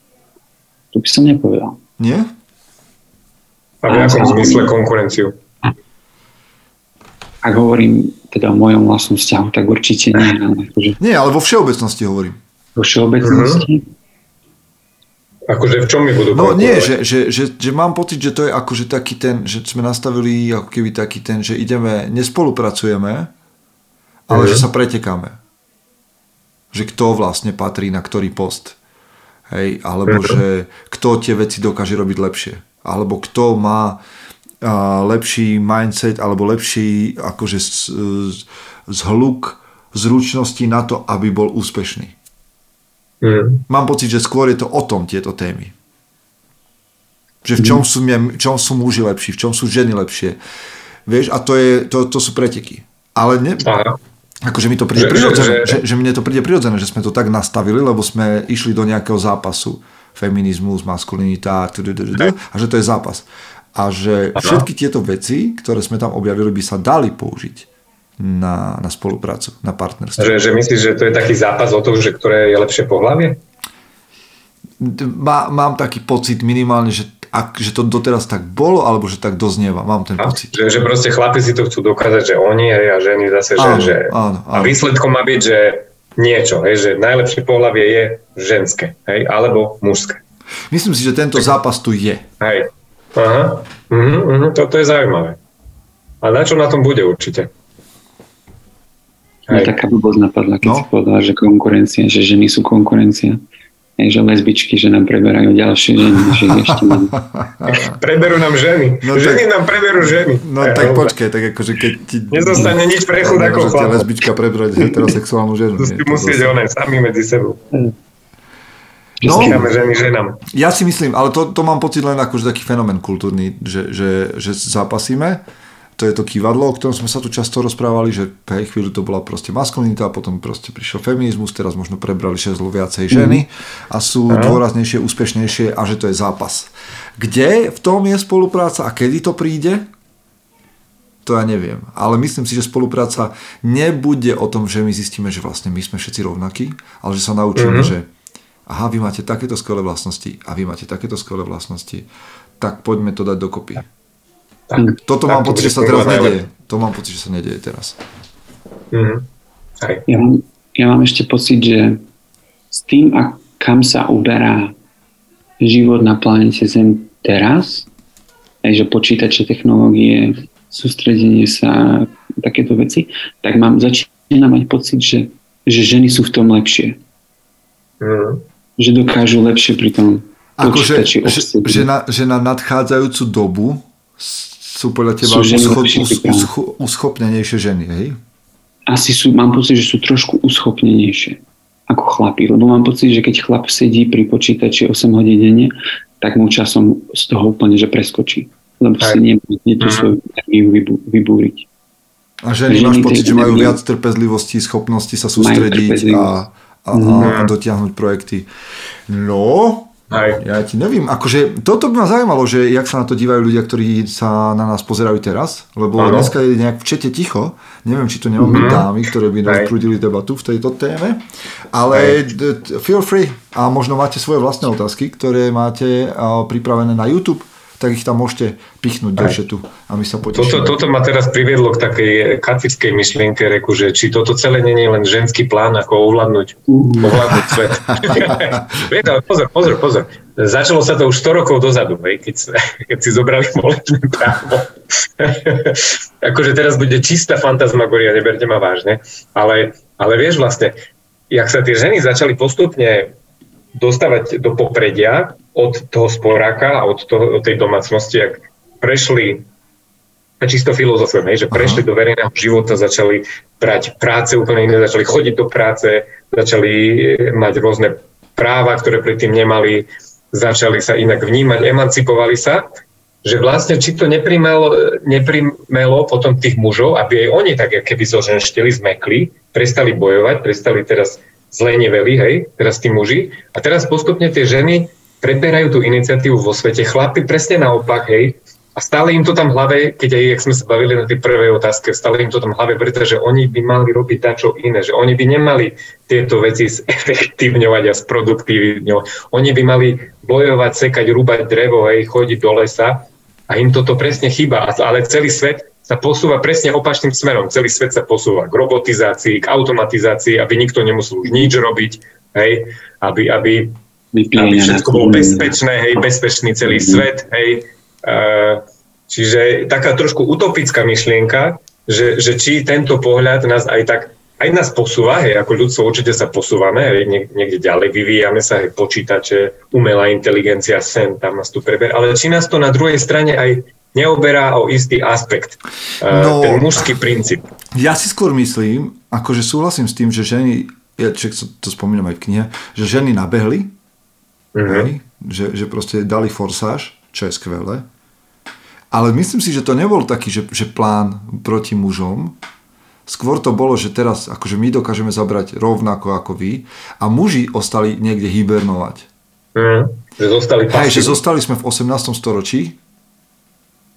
to by som nepovedal. Nie? A v akom zmysle konkurenciu? Ak hovorím teda o mojom vlastnom vzťahu, tak určite nie. Ale akože... Nie, ale vo všeobecnosti hovorím. Vo všeobecnosti? Uh-huh. Akože v čom mi budú No nie, že, že, že, že mám pocit, že to je akože taký ten, že sme nastavili ako keby taký ten, že ideme, nespolupracujeme, ale uh-huh. že sa pretekáme. Že kto vlastne patrí na ktorý post. Hej, alebo uh-huh. že kto tie veci dokáže robiť lepšie. Alebo kto má lepší mindset alebo lepší akože zhluk zručnosti na to, aby bol úspešný. Mm. Mám pocit, že skôr je to o tom tieto témy. Že v čom, mm. sú, v čom sú muži lepší, v čom sú ženy lepšie. Vieš, a to, je, to, to sú preteky. Ale ne, Aha. Akože mi to príde že, prirodzené, že, že, že mne to príde prirodzené, že sme to tak nastavili, lebo sme išli do nejakého zápasu. Feminizmus, maskulinita a že to je zápas. A že všetky tieto veci, ktoré sme tam objavili, by sa dali použiť na, na spoluprácu, na partnerstvo. Že, že myslíš, že to je taký zápas o to, že ktoré je lepšie pohľavie? Má, mám taký pocit minimálne, že ak, že to doteraz tak bolo, alebo že tak doznieva. Mám ten a, pocit. Že, že proste chlapi si to chcú dokázať, že oni a ženy zase, áno, že. Áno, áno. A výsledkom má byť, že niečo, hej, že najlepšie pohľavie je ženské, hej, alebo mužské. Myslím si, že tento zápas tu je. Hej. Aha. Uh-huh, uh-huh. Toto je zaujímavé. A na čo na tom bude určite? Hej. taká blbosť napadla, keď no. si povedala, že konkurencia, že ženy sú konkurencia. Že lesbičky, že nám preberajú ďalšie ženy, že ešte mám. Preberú nám ženy. No, ženy tak, nám preberú ženy. No Aj, tak počkej, tak akože keď ti... Nezostane nič pre chudákov chlapov. lesbička prebrať heterosexuálnu ženu. To si musieť one, sami medzi sebou. No, ženy ženám. Ja si myslím, ale to, to mám pocit len akože taký fenomén kultúrny, že, že, že zápasíme to je to kývadlo, o ktorom sme sa tu často rozprávali, že hej, chvíľu to bola proste maskulinita, potom proste prišiel feminizmus, teraz možno prebrali šeslo viacej ženy a sú no. dôraznejšie, úspešnejšie a že to je zápas. Kde v tom je spolupráca a kedy to príde? To ja neviem. Ale myslím si, že spolupráca nebude o tom, že my zistíme, že vlastne my sme všetci rovnakí, ale že sa naučíme, mm-hmm. že aha, vy máte takéto skvelé vlastnosti a vy máte takéto skvelé vlastnosti, tak poďme to dať dokopy. Tak, hm. Toto tak mám pocit, že sa teraz nedieje. To mám pocit, že sa nedieje teraz. Mm-hmm. Ja, mám, ja mám ešte pocit, že s tým, a kam sa uberá život na planete Zem teraz, aj že počítače, technológie, sústredenie sa, takéto veci, tak mám, začínam mať pocit, že, že ženy sú v tom lepšie. Mm. Že dokážu lepšie pri tom Akože, že, že, na, že na nadchádzajúcu dobu sú podľa teba sú uschop, us, us, uschopnenejšie ženy, hej? Asi sú, mám pocit, že sú trošku uschopnenejšie ako chlapi, lebo mám pocit, že keď chlap sedí pri počítači 8 hodín denne, tak mu časom z toho úplne, že preskočí, lebo Aj. si nebude tú mhm. svoju energiu vybúriť. A ženy, ženy máš pocit, že majú viac trpezlivosti, schopnosti sa sústrediť a, a, a, a dotiahnuť projekty. No, aj. Ja ti neviem, akože toto by ma zaujímalo, že jak sa na to dívajú ľudia, ktorí sa na nás pozerajú teraz, lebo ano. dneska je nejak v čete ticho, neviem, či to nemáme mm-hmm. dámy, ktoré by nás prúdili debatu v tejto téme, ale feel free a možno máte svoje vlastné otázky, ktoré máte pripravené na YouTube tak ich tam môžete pichnúť do šetu a my sa potešíme. Toto, toto ma teraz priviedlo k takej katickej myšlienke, reku, že či toto celé nie je len ženský plán, ako ovládnuť, ovládnuť svet. Vieš, ale pozor, pozor, pozor. Začalo sa to už 100 rokov dozadu, hej, keď, keď si zobrali molečné právo. akože teraz bude čistá fantasmagoria, neberte ma vážne. Ale, ale vieš vlastne, jak sa tie ženy začali postupne dostávať do popredia, od toho sporáka, od, toho, od tej domácnosti, ak prešli čisto filozofujem, hej, že prešli Aha. do verejného života, začali brať práce úplne iné, začali chodiť do práce, začali eh, mať rôzne práva, ktoré predtým nemali, začali sa inak vnímať, emancipovali sa, že vlastne či to neprimelo, neprimelo potom tých mužov, aby aj oni tak keby zoženštili, zmekli, prestali bojovať, prestali teraz zle neveli, hej, teraz tí muži. A teraz postupne tie ženy preberajú tú iniciatívu vo svete. Chlapi presne naopak, hej, a stále im to tam hlave, keď aj, jak sme sa bavili na tej prvej otázke, stále im to tam v hlave, pretože oni by mali robiť dačo iné, že oni by nemali tieto veci zefektívňovať a sproduktívňovať. Oni by mali bojovať, sekať, rúbať drevo, hej, chodiť do lesa a im toto presne chýba. Ale celý svet sa posúva presne opačným smerom. Celý svet sa posúva k robotizácii, k automatizácii, aby nikto nemusel už nič robiť, hej, aby, aby, aby všetko bolo bezpečné, hej, bezpečný celý svet, hej, Čiže taká trošku utopická myšlienka, že, že či tento pohľad nás aj tak aj nás posúva, hej, ako ľudstvo určite sa posúvame, hej, niekde ďalej vyvíjame sa, hej, počítače, umelá inteligencia, sen, tam nás tu preber, ale či nás to na druhej strane aj neoberá o istý aspekt, no, ten mužský princíp. Ja si skôr myslím, akože súhlasím s tým, že ženy, ja to spomínam aj v knihe, že ženy nabehli, mm-hmm. hej, že, že proste dali forsáž, čo je skvelé. Ale myslím si, že to nebol taký, že, že plán proti mužom. Skôr to bolo, že teraz akože my dokážeme zabrať rovnako ako vy a muži ostali niekde hibernovať. Mm, že zostali Hej, že zostali sme v 18. storočí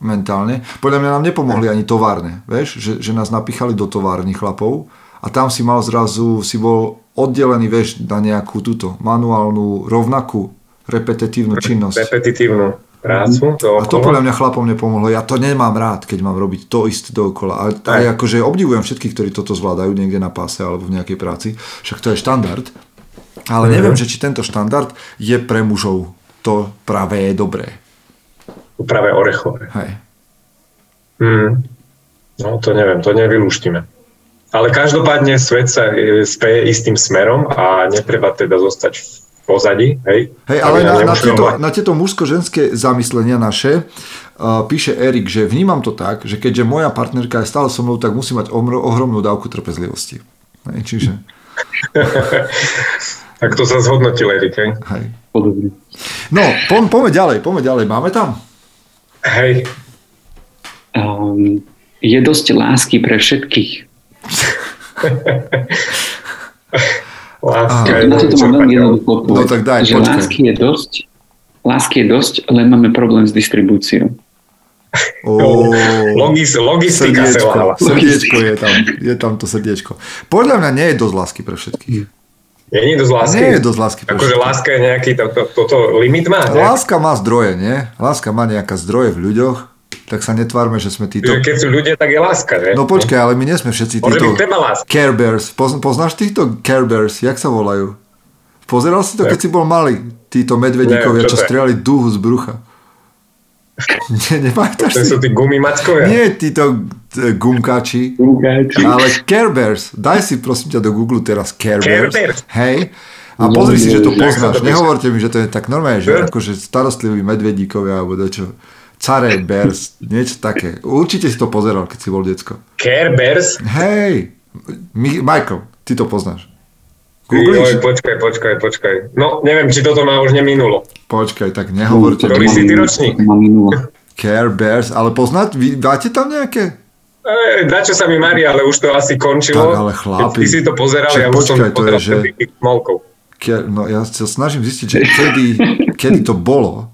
mentálne. Podľa mňa nám nepomohli ani továrne, vieš, že, že nás napichali do továrny chlapov a tam si mal zrazu, si bol oddelený, vieš, na nejakú túto manuálnu, rovnakú repetitívnu činnosť. Repetitívnu prácu. A to podľa mňa chlapom nepomohlo. Ja to nemám rád, keď mám robiť to isté dookola. Ale aj akože obdivujem všetkých, ktorí toto zvládajú niekde na páse alebo v nejakej práci. Však to je štandard. Ale mm-hmm. neviem, že či tento štandard je pre mužov to práve je dobré. Práve orechové. Hej. Mm. No to neviem, to nevylúštime. Ale každopádne svet sa e, speje istým smerom a netreba teda zostať v pozadí. Hej, hej ale na, na, tieto, na tieto mužsko-ženské zamyslenia naše uh, píše Erik, že vnímam to tak, že keďže moja partnerka je stále so mnou, tak musí mať omro, ohromnú dávku trpezlivosti. Hej, čiže... tak to sa zhodnotil Erik, hej? hej. No, po, poďme ďalej, poďme ďalej. Máme tam? Hej. Um, je dosť lásky pre všetkých. Láska je na to mám veľmi jednoduchú No tak daj, že počkaj. lásky je dosť, lásky je dosť, len máme problém s distribúciou. Oh, Logis, logistika srdiečko, srdiečko je tam, je tam to srdiečko. Podľa mňa nie je dosť lásky pre všetkých. Nie je dosť lásky? Nie je dosť lásky pre Akože láska je nejaký, toto to, to, limit má? Ne? Láska má zdroje, nie? Láska má nejaká zdroje v ľuďoch tak sa netvárme, že sme títo... Keď sú ľudia, tak je láska, že? No počkaj, ale my nie sme všetci títo... Care Bears. Poznáš týchto Care Bears? Jak sa volajú? Pozeral si to, keď si bol malý? Títo medvedíkovia, čo, čo strieľali duhu z brucha. Nie, nepamätáš si? To sú tí gumimackovia? Nie, títo e. Gumkáči. Ale Care Bears. Daj si prosím ťa do Google teraz Care, Care Bears. Bears. Hej. A pozri si, že to poznáš. Nehovorte mi, že to je tak normálne, že akože starostliví medvedíkovia alebo dačo. Care Bears, niečo také. Určite si to pozeral, keď si bol decko. Care Bears? Hej, Michael, ty to poznáš. Joj, počkaj, počkaj, počkaj. No, neviem, či toto ma už neminulo. Počkaj, tak nehovorte. Ktorý si ty ročník? Care Bears, ale poznáte, vy dáte tam nejaké? E, dačo sa mi marí, ale už to asi končilo. Tak ale chlapi. Ty si to pozeral, ja už som to je, že... No ja sa snažím zistiť, že kedy, kedy to bolo,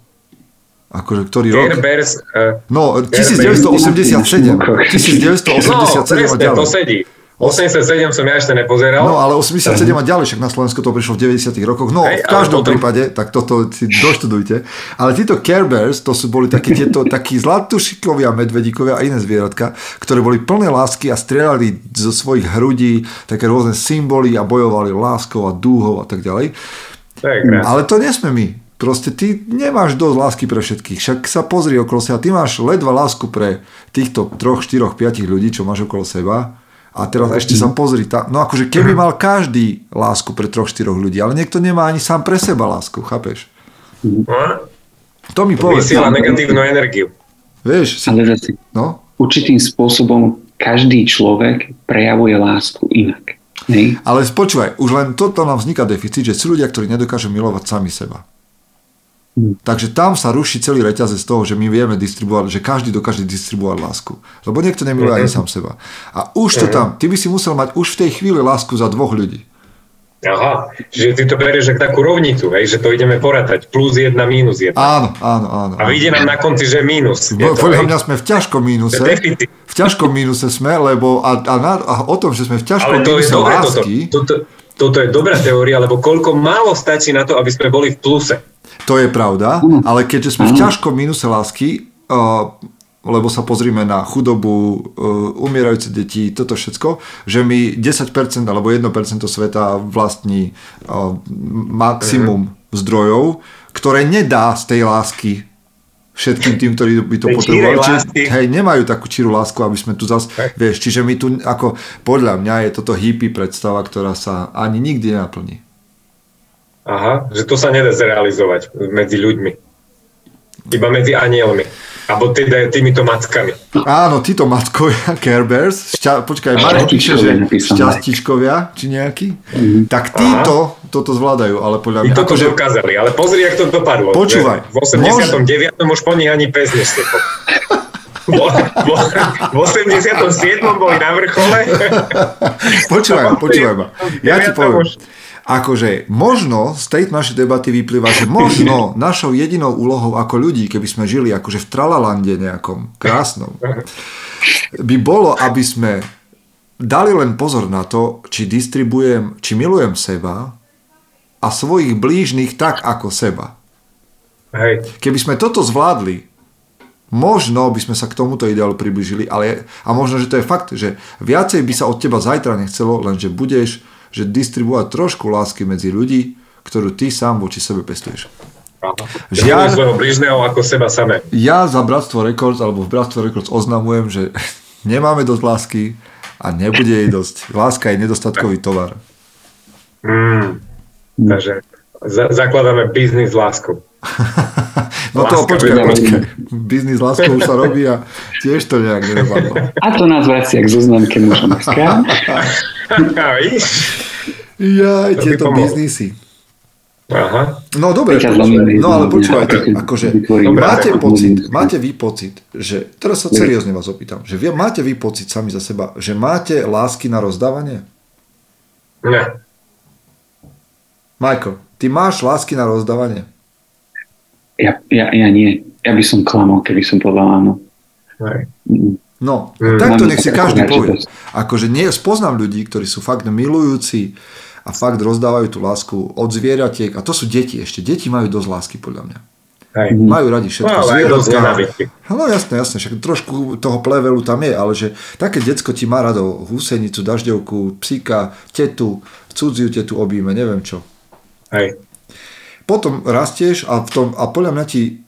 Akože ktorý rok? Bears, uh, no, 1987. 1987 no, a ďalej. to sedí. 87 som ja ešte nepozeral. No ale 87 a ďalej, však na Slovensku to prišlo v 90 rokoch. No Hej, v každom potom... prípade, tak toto si doštudujte. Ale títo Care Bears, to sú boli takí tieto, takí zlatušikovia, medvedíkovia a iné zvieratka, ktoré boli plné lásky a strieľali zo svojich hrudí také rôzne symboly a bojovali láskou a dúhou a tak ďalej. To ale to nie sme my. Proste ty nemáš dosť lásky pre všetkých. Však sa pozri okolo seba. Ty máš ledva lásku pre týchto troch, štyroch, piatich ľudí, čo máš okolo seba. A teraz ešte sa pozri. Tá, no akože keby mal každý lásku pre troch, štyroch ľudí, ale niekto nemá ani sám pre seba lásku, chápeš? No? To mi povedz. Vysiela negatívnu energiu. Vieš, si... Ale zase No? určitým spôsobom každý človek prejavuje lásku inak. Hej? Ale počúvaj, už len toto nám vzniká deficit, že sú ľudia, ktorí nedokážu milovať sami seba. Takže tam sa ruší celý reťazec z toho, že my vieme distribuovať, že každý dokáže distribuovať lásku. Lebo niekto nemiluje ani sám seba. A už to tam, ty by si musel mať už v tej chvíli lásku za dvoch ľudí. Aha, že ty to berieš ako takú rovnicu, hej, že to ideme poratať. Plus jedna, mínus jedna. Áno, áno, áno. A vyjde nám na konci, že mínus. Je Bo- Podľa mňa sme v ťažkom mínuse. Je. V ťažkom mínuse sme, lebo a, a, na, a o tom, že sme v ťažkom Ale to je mínuse dobré toto. lásky, toto. Toto je dobrá teória, lebo koľko málo stačí na to, aby sme boli v pluse. To je pravda, ale keďže sme v ťažkom mínuse lásky, uh, lebo sa pozrime na chudobu, uh, umierajúce deti, toto všetko, že my 10% alebo 1% sveta vlastní uh, maximum zdrojov, ktoré nedá z tej lásky všetkým tým, ktorí by to potrebovali. Čiže, hej, nemajú takú číru lásku, aby sme tu zas, Hej. vieš, čiže my tu, ako, podľa mňa je toto hippie predstava, ktorá sa ani nikdy nenaplní. Aha, že to sa nedá zrealizovať medzi ľuďmi. Iba medzi anielmi. Alebo teda týmito mackami. Áno, títo matkovia, Care Bears, šťa, počkaj, Marek píše, že šťastičkovia, či nejaký, tak títo toto zvládajú, ale podľa I mňa, toto akože, dokázali, ale pozri, jak to dopadlo. Počúvaj, V 89. už po nich ani pes neštekol. V 87. boli na vrchole. počúvaj ma, počúvaj ma, ja ti poviem, už- akože možno z tej našej debaty vyplýva, že možno našou jedinou úlohou ako ľudí, keby sme žili akože v tralalande nejakom krásnom, by bolo, aby sme dali len pozor na to, či distribujem, či milujem seba a svojich blížnych tak ako seba. Hej. Keby sme toto zvládli, možno by sme sa k tomuto ideálu približili, ale a možno, že to je fakt, že viacej by sa od teba zajtra nechcelo, lenže budeš že distribuovať trošku lásky medzi ľudí, ktorú ty sám voči sebe pestuješ. Žiaľ. Svojho blížneho ako seba samé. Ja za Bratstvo Records alebo v Bratstvo Records oznamujem, že nemáme dosť lásky a nebude jej dosť. Láska je nedostatkový tovar. Mm. Takže za- zakladáme biznis s láskou. No to Láska počkaj, počkaj. Biznis láskou už sa robí a tiež to nejak nedopadlo. A to nás vracia k zoznamke. Vidíš? Jaj, tieto biznisy. Aha. No dobre, počúvaj. no ale počúvajte, akože Dobre, máte pocit, máte vy pocit, že, teraz sa seriózne vás opýtam, že vy, máte vy pocit sami za seba, že máte lásky na rozdávanie? Ne. Michael, ty máš lásky na rozdávanie? Ja, ja, ja nie. Ja by som klamal, keby som povedal áno. No, Mm. takto nech si každý povie. Akože nie, spoznám ľudí, ktorí sú fakt milujúci a fakt rozdávajú tú lásku od zvieratiek a to sú deti ešte. Deti majú dosť lásky podľa mňa. Hej. Majú radi všetko. No, aj zvieratka. No jasné, jasné, však trošku toho plevelu tam je, ale že také decko ti má rado húsenicu, dažďovku, psíka, tetu, cudziu tetu objíme, neviem čo. Hej. Potom rastieš a, v tom, a podľa mňa ti,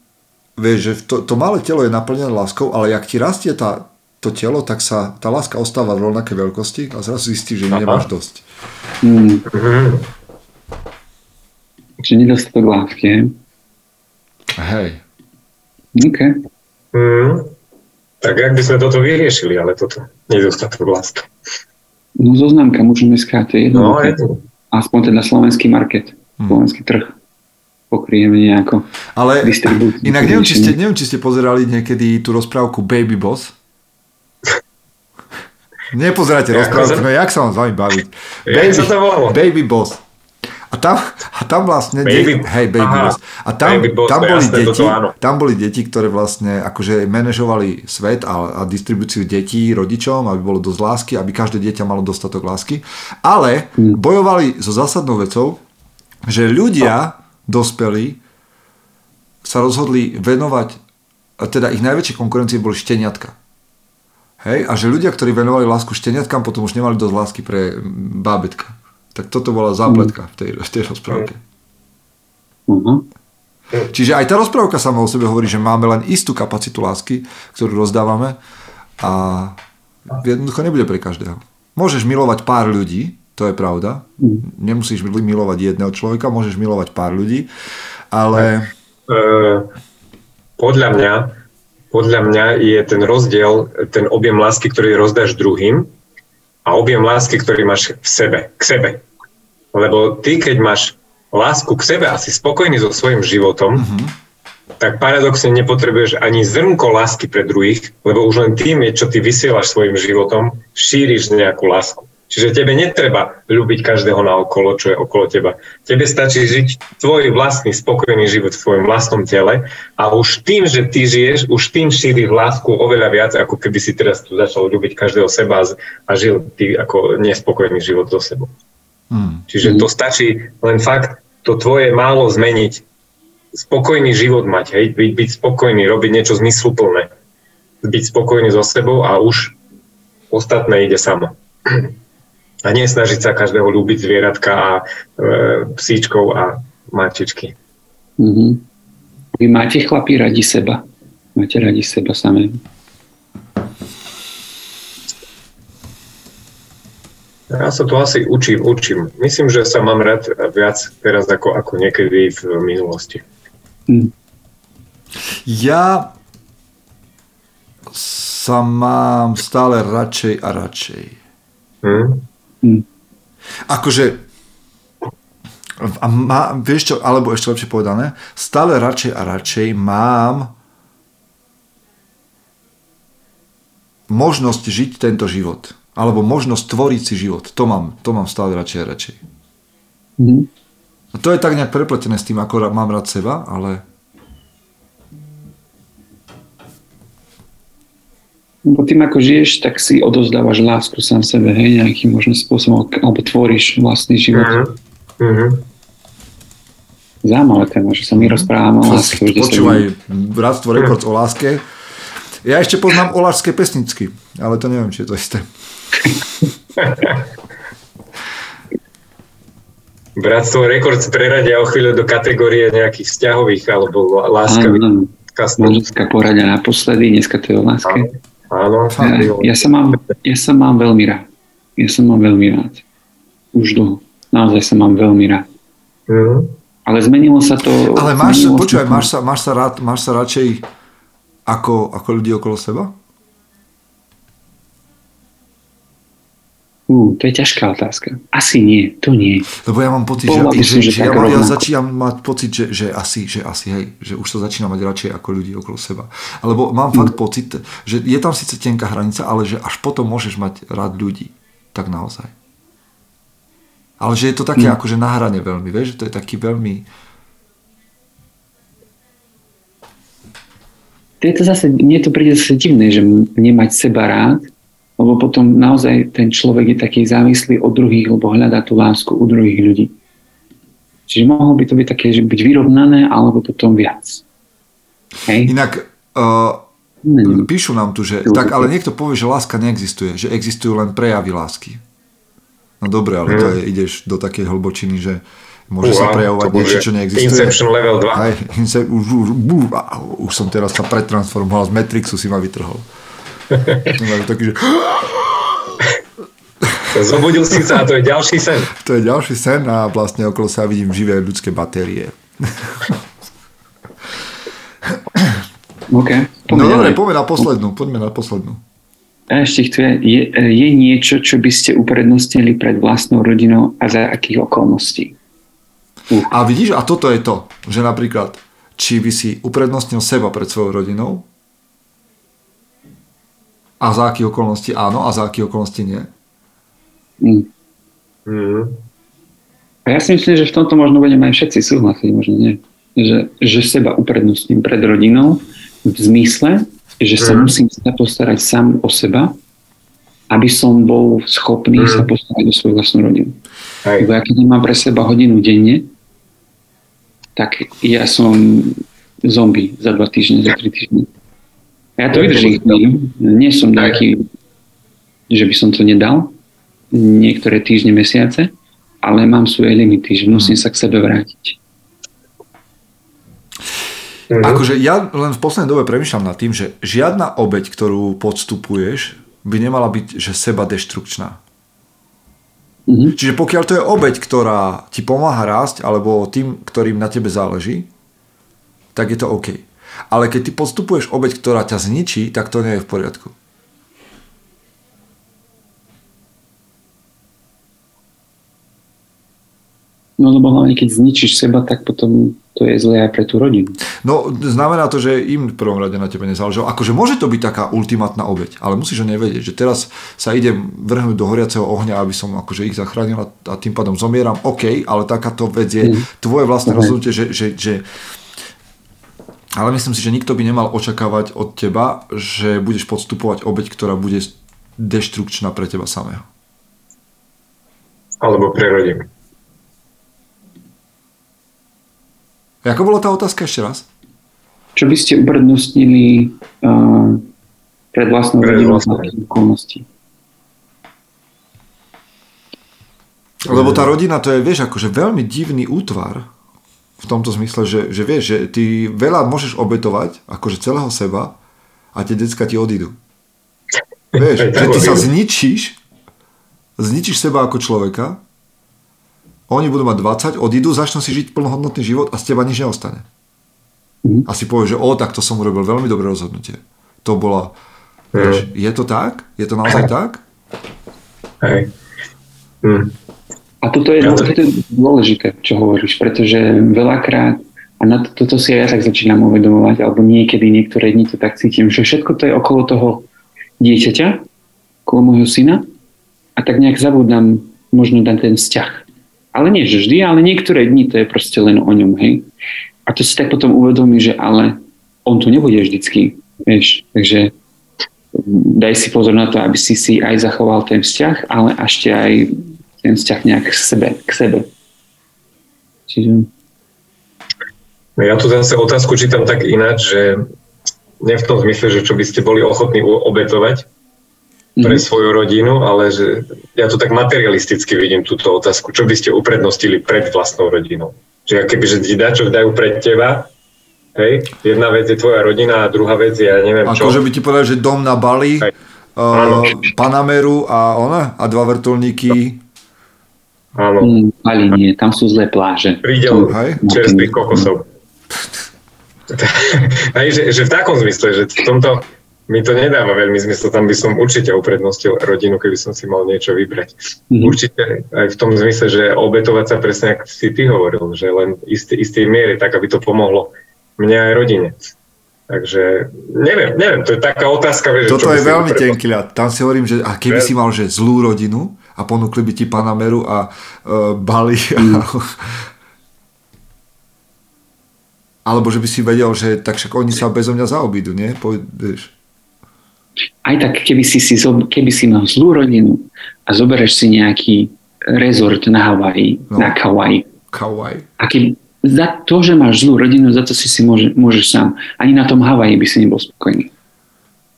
vieš, že to, to malé telo je naplnené láskou, ale jak ti rastie tá, to telo, tak sa tá láska ostáva v rovnaké veľkosti a zrazu zistíš, že Aha. nemáš dosť. Mm. Mhm. Čiže nedostatok lásky, hej? OK. Mhm. Tak jak by sme toto vyriešili, ale toto nedostatok lásky. No zoznamka môžeme je jedno. No, je to. Aspoň teda slovenský market, Hm. slovenský trh. Pokrieme nejako. Ale inak neviem či, ste, neviem, či ste pozerali niekedy tú rozprávku Baby Boss. Nepozerajte Ja, rozprávku, no jak sa vám s vami baviť. Jak sa to? Baby Boss. A tam, a tam vlastne, Baby- deti, hej, baby aha, boss. A tam, Baby Boss, tam, boli jasné, deti, toto áno. tam boli deti, ktoré vlastne akože manažovali svet a, a distribúciu detí rodičom, aby bolo dosť lásky, aby každé dieťa malo dostatok lásky. Ale bojovali so zásadnou vecou, že ľudia dospelí sa rozhodli venovať, a teda ich najväčšie konkurencie boli šteniatka. Hej, a že ľudia, ktorí venovali lásku šteniatkám, potom už nemali dosť lásky pre bábetka. Tak toto bola zápletka v tej, v tej rozprávke. Uh-huh. Čiže aj tá rozprávka sama o sebe hovorí, že máme len istú kapacitu lásky, ktorú rozdávame a jednoducho nebude pre každého. Môžeš milovať pár ľudí, to je pravda. Nemusíš milovať jedného človeka, môžeš milovať pár ľudí, ale podľa mňa, podľa mňa je ten rozdiel, ten objem lásky, ktorý rozdáš druhým a objem lásky, ktorý máš v sebe, k sebe. Lebo ty, keď máš lásku k sebe a si spokojný so svojím životom, mm-hmm. tak paradoxne nepotrebuješ ani zrnko lásky pre druhých, lebo už len tým, čo ty vysielaš svojim životom, šíriš nejakú lásku. Čiže tebe netreba ľúbiť každého na okolo, čo je okolo teba. Tebe stačí žiť tvoj vlastný spokojný život v tvojom vlastnom tele a už tým, že ty žiješ, už tým šíriš lásku oveľa viac, ako keby si teraz tu začal ľúbiť každého seba a žil ty ako nespokojný život so sebou. Hmm. Čiže to stačí len fakt to tvoje málo zmeniť. Spokojný život mať, hej, byť, byť spokojný, robiť niečo zmysluplné. Byť spokojný so sebou a už ostatné ide samo. A nie snažiť sa každého ľúbiť zvieratka a e, psíčkov a mačičky. Mm-hmm. Vy máte chlapí radi seba. Máte radi seba samé. Ja sa to asi učím, učím. Myslím, že sa mám rád viac teraz ako, ako niekedy v minulosti. Mm. Ja sa mám stále radšej a radšej. Mm. Mm. Akože a má, vieš čo, alebo ešte lepšie povedané, stále radšej a radšej mám možnosť žiť tento život. Alebo možnosť tvoriť si život. To mám, to mám stále radšej a radšej. Mm. A to je tak nejak prepletené s tým, ako mám rád seba, ale Lebo tým, ako žiješ, tak si odozdávaš lásku sám sebe, hej, nejakým možným spôsobom, alebo tvoríš vlastný život. Mm-hmm. Zaujímavé téma, že sa my rozprávame o láske. Počúvaj, Bratstvo Records o láske. Ja ešte poznám o láske pesnicky, ale to neviem, či je to isté. Bratstvo Records preradia o chvíľu do kategórie nejakých vzťahových alebo láskavých. Manželská poradia naposledy, dneska to je o láske. Áno. Áno. Ja, ja, sa mám, ja sa mám veľmi rád. Ja sa mám veľmi rád. Už dlho. Naozaj sa mám veľmi rád. Mm-hmm. Ale zmenilo sa to... Ale máš, počúvaj, máš sa, máš, sa rád, máš sa radšej ako, ako ľudí okolo seba? Uh, to je ťažká otázka. Asi nie, to nie. Lebo ja mám pocit, že, že, že, že ja, ja začínam mať pocit, že, že, asi, že asi, hej, že už sa začína mať radšej ako ľudí okolo seba. Alebo mám hmm. fakt pocit, že je tam síce tenká hranica, ale že až potom môžeš mať rád ľudí. Tak naozaj. Ale že je to také hmm. akože na hrane veľmi, vieš, že to je taký veľmi... To je to zase, mne to príde zase divné, že nemať seba rád, lebo potom naozaj ten človek je taký závislý od druhých, lebo hľadá tú lásku u druhých ľudí. Čiže mohlo by to byť také, že byť vyrovnané, alebo potom viac. Hej? Inak uh, píšu nám tu, že tak, ale niekto povie, že láska neexistuje, že existujú len prejavy lásky. No dobre, ale to je, ideš do takej hlbočiny, že môže Uha, sa prejavovať niečo, čo neexistuje. Inception level 2. Aj, ince, už, už, už, už som teraz sa pretransformoval, z Matrixu si ma vytrhol. Taký, že... Zobudil si sa a to je ďalší sen. To je ďalší sen a vlastne okolo sa vidím živé ľudské batérie. OK. no dobre, poďme na poslednú. Poďme na poslednú. A ešte chce, je, je niečo, čo by ste uprednostnili pred vlastnou rodinou a za akých okolností? Uh. A vidíš, a toto je to, že napríklad, či by si uprednostnil seba pred svojou rodinou a za akých okolností áno a za akých okolností nie? Mm. Mm. A ja si myslím, že v tomto možno budeme aj všetci súhlasiť, možno nie. Že, že seba uprednostním pred rodinou v zmysle, že sa mm. musím postarať sám o seba, aby som bol schopný mm. sa postarať o svoju vlastnú rodinu. Hej. Lebo ja keď nemám pre seba hodinu denne, tak ja som zombie za dva týždne, za tri týždne. Ja to vydržím. Nie som taký, že by som to nedal niektoré týždne, mesiace, ale mám svoje limity, že musím sa k sebe vrátiť. Mhm. Akože ja len v poslednej dobe premyšľam nad tým, že žiadna obeď, ktorú podstupuješ, by nemala byť že seba deštrukčná. Mm-hmm. Čiže pokiaľ to je obeď, ktorá ti pomáha rásť, alebo tým, ktorým na tebe záleží, tak je to OK. Ale keď ty podstupuješ obeď, ktorá ťa zničí, tak to nie je v poriadku. No lebo hlavne keď zničíš seba, tak potom to je zlé aj pre tú rodinu. No znamená to, že im v prvom rade na tebe nezáleží. Akože môže to byť taká ultimátna obeď, ale musíš ho nevedieť, že teraz sa idem vrhnúť do horiaceho ohňa, aby som akože ich zachránil a tým pádom zomieram. OK, ale takáto vec je mm. tvoje vlastné mm. rozhodnutie, že, že, že ale myslím si, že nikto by nemal očakávať od teba, že budeš podstupovať obeď, ktorá bude deštrukčná pre teba samého. Alebo pre rodinu. Ako bola tá otázka ešte raz? Čo by ste uprednostnili uh, pred vlastnou rodinou okolností? Lebo tá rodina to je, vieš, akože veľmi divný útvar v tomto zmysle, že, že vieš, že ty veľa môžeš obetovať, akože celého seba a tie decka ti odídu. Vieš, že ty sa zničíš, zničíš seba ako človeka oni budú mať 20, odídu, začnú si žiť plnohodnotný život a z teba nič neostane. Mm. A si povieš, že o, tak to som urobil veľmi dobré rozhodnutie. To bola... Vieš, je to tak? Je to naozaj tak? Hej. Mm. A toto je, ja to... toto je dôležité, čo hovoríš, pretože veľakrát, a na to, toto si ja tak začínam uvedomovať, alebo niekedy niektoré dni to tak cítim, že všetko to je okolo toho dieťaťa, okolo môjho syna a tak nejak zabudám možno na ten vzťah ale nie že vždy, ale niektoré dni to je proste len o ňom, hej. A to si tak potom uvedomí, že ale on tu nebude vždycky, vieš. Takže daj si pozor na to, aby si si aj zachoval ten vzťah, ale ešte aj ten vzťah nejak k sebe. K sebe. Čiže... Ja tu zase otázku čítam tak ináč, že nie v tom zmysle, že čo by ste boli ochotní obetovať, pre mm-hmm. svoju rodinu, ale že ja to tak materialisticky vidím túto otázku. Čo by ste uprednostili pred vlastnou rodinou? Že keby, že ti čo dajú pred teba, hej, jedna vec je tvoja rodina a druhá vec je, ja neviem Ako čo. Akože by ti povedal, že dom na Bali, uh, Panameru a ona, a dva vrtulníky. Áno. Mm, Bali nie, tam sú zlé pláže. Prídel čerstvých kokosov. Hej, že, že v takom zmysle, že v tomto mi to nedáva veľmi zmysel, tam by som určite uprednostil rodinu, keby som si mal niečo vybrať. Mm-hmm. Určite aj v tom zmysle, že obetovať sa presne, ako si ty hovoril, že len istý, istej miery, tak aby to pomohlo mne aj rodine. Takže neviem, neviem, to je taká otázka. Vieš, Toto je veľmi tenký ľad. Tam si hovorím, že a keby si mal že zlú rodinu a ponúkli by ti Panameru a uh, Bali mm. a, alebo že by si vedel, že tak však oni sa bezo mňa zaobídu, nie? Po, vieš aj tak, keby si, si, keby si mal zlú rodinu a zoberieš si nejaký rezort na Havaji, no. na Kauai. Kauai. A keby, za to, že máš zlú rodinu, za to si si môže, môžeš sám. Ani na tom Havaji by si nebol spokojný.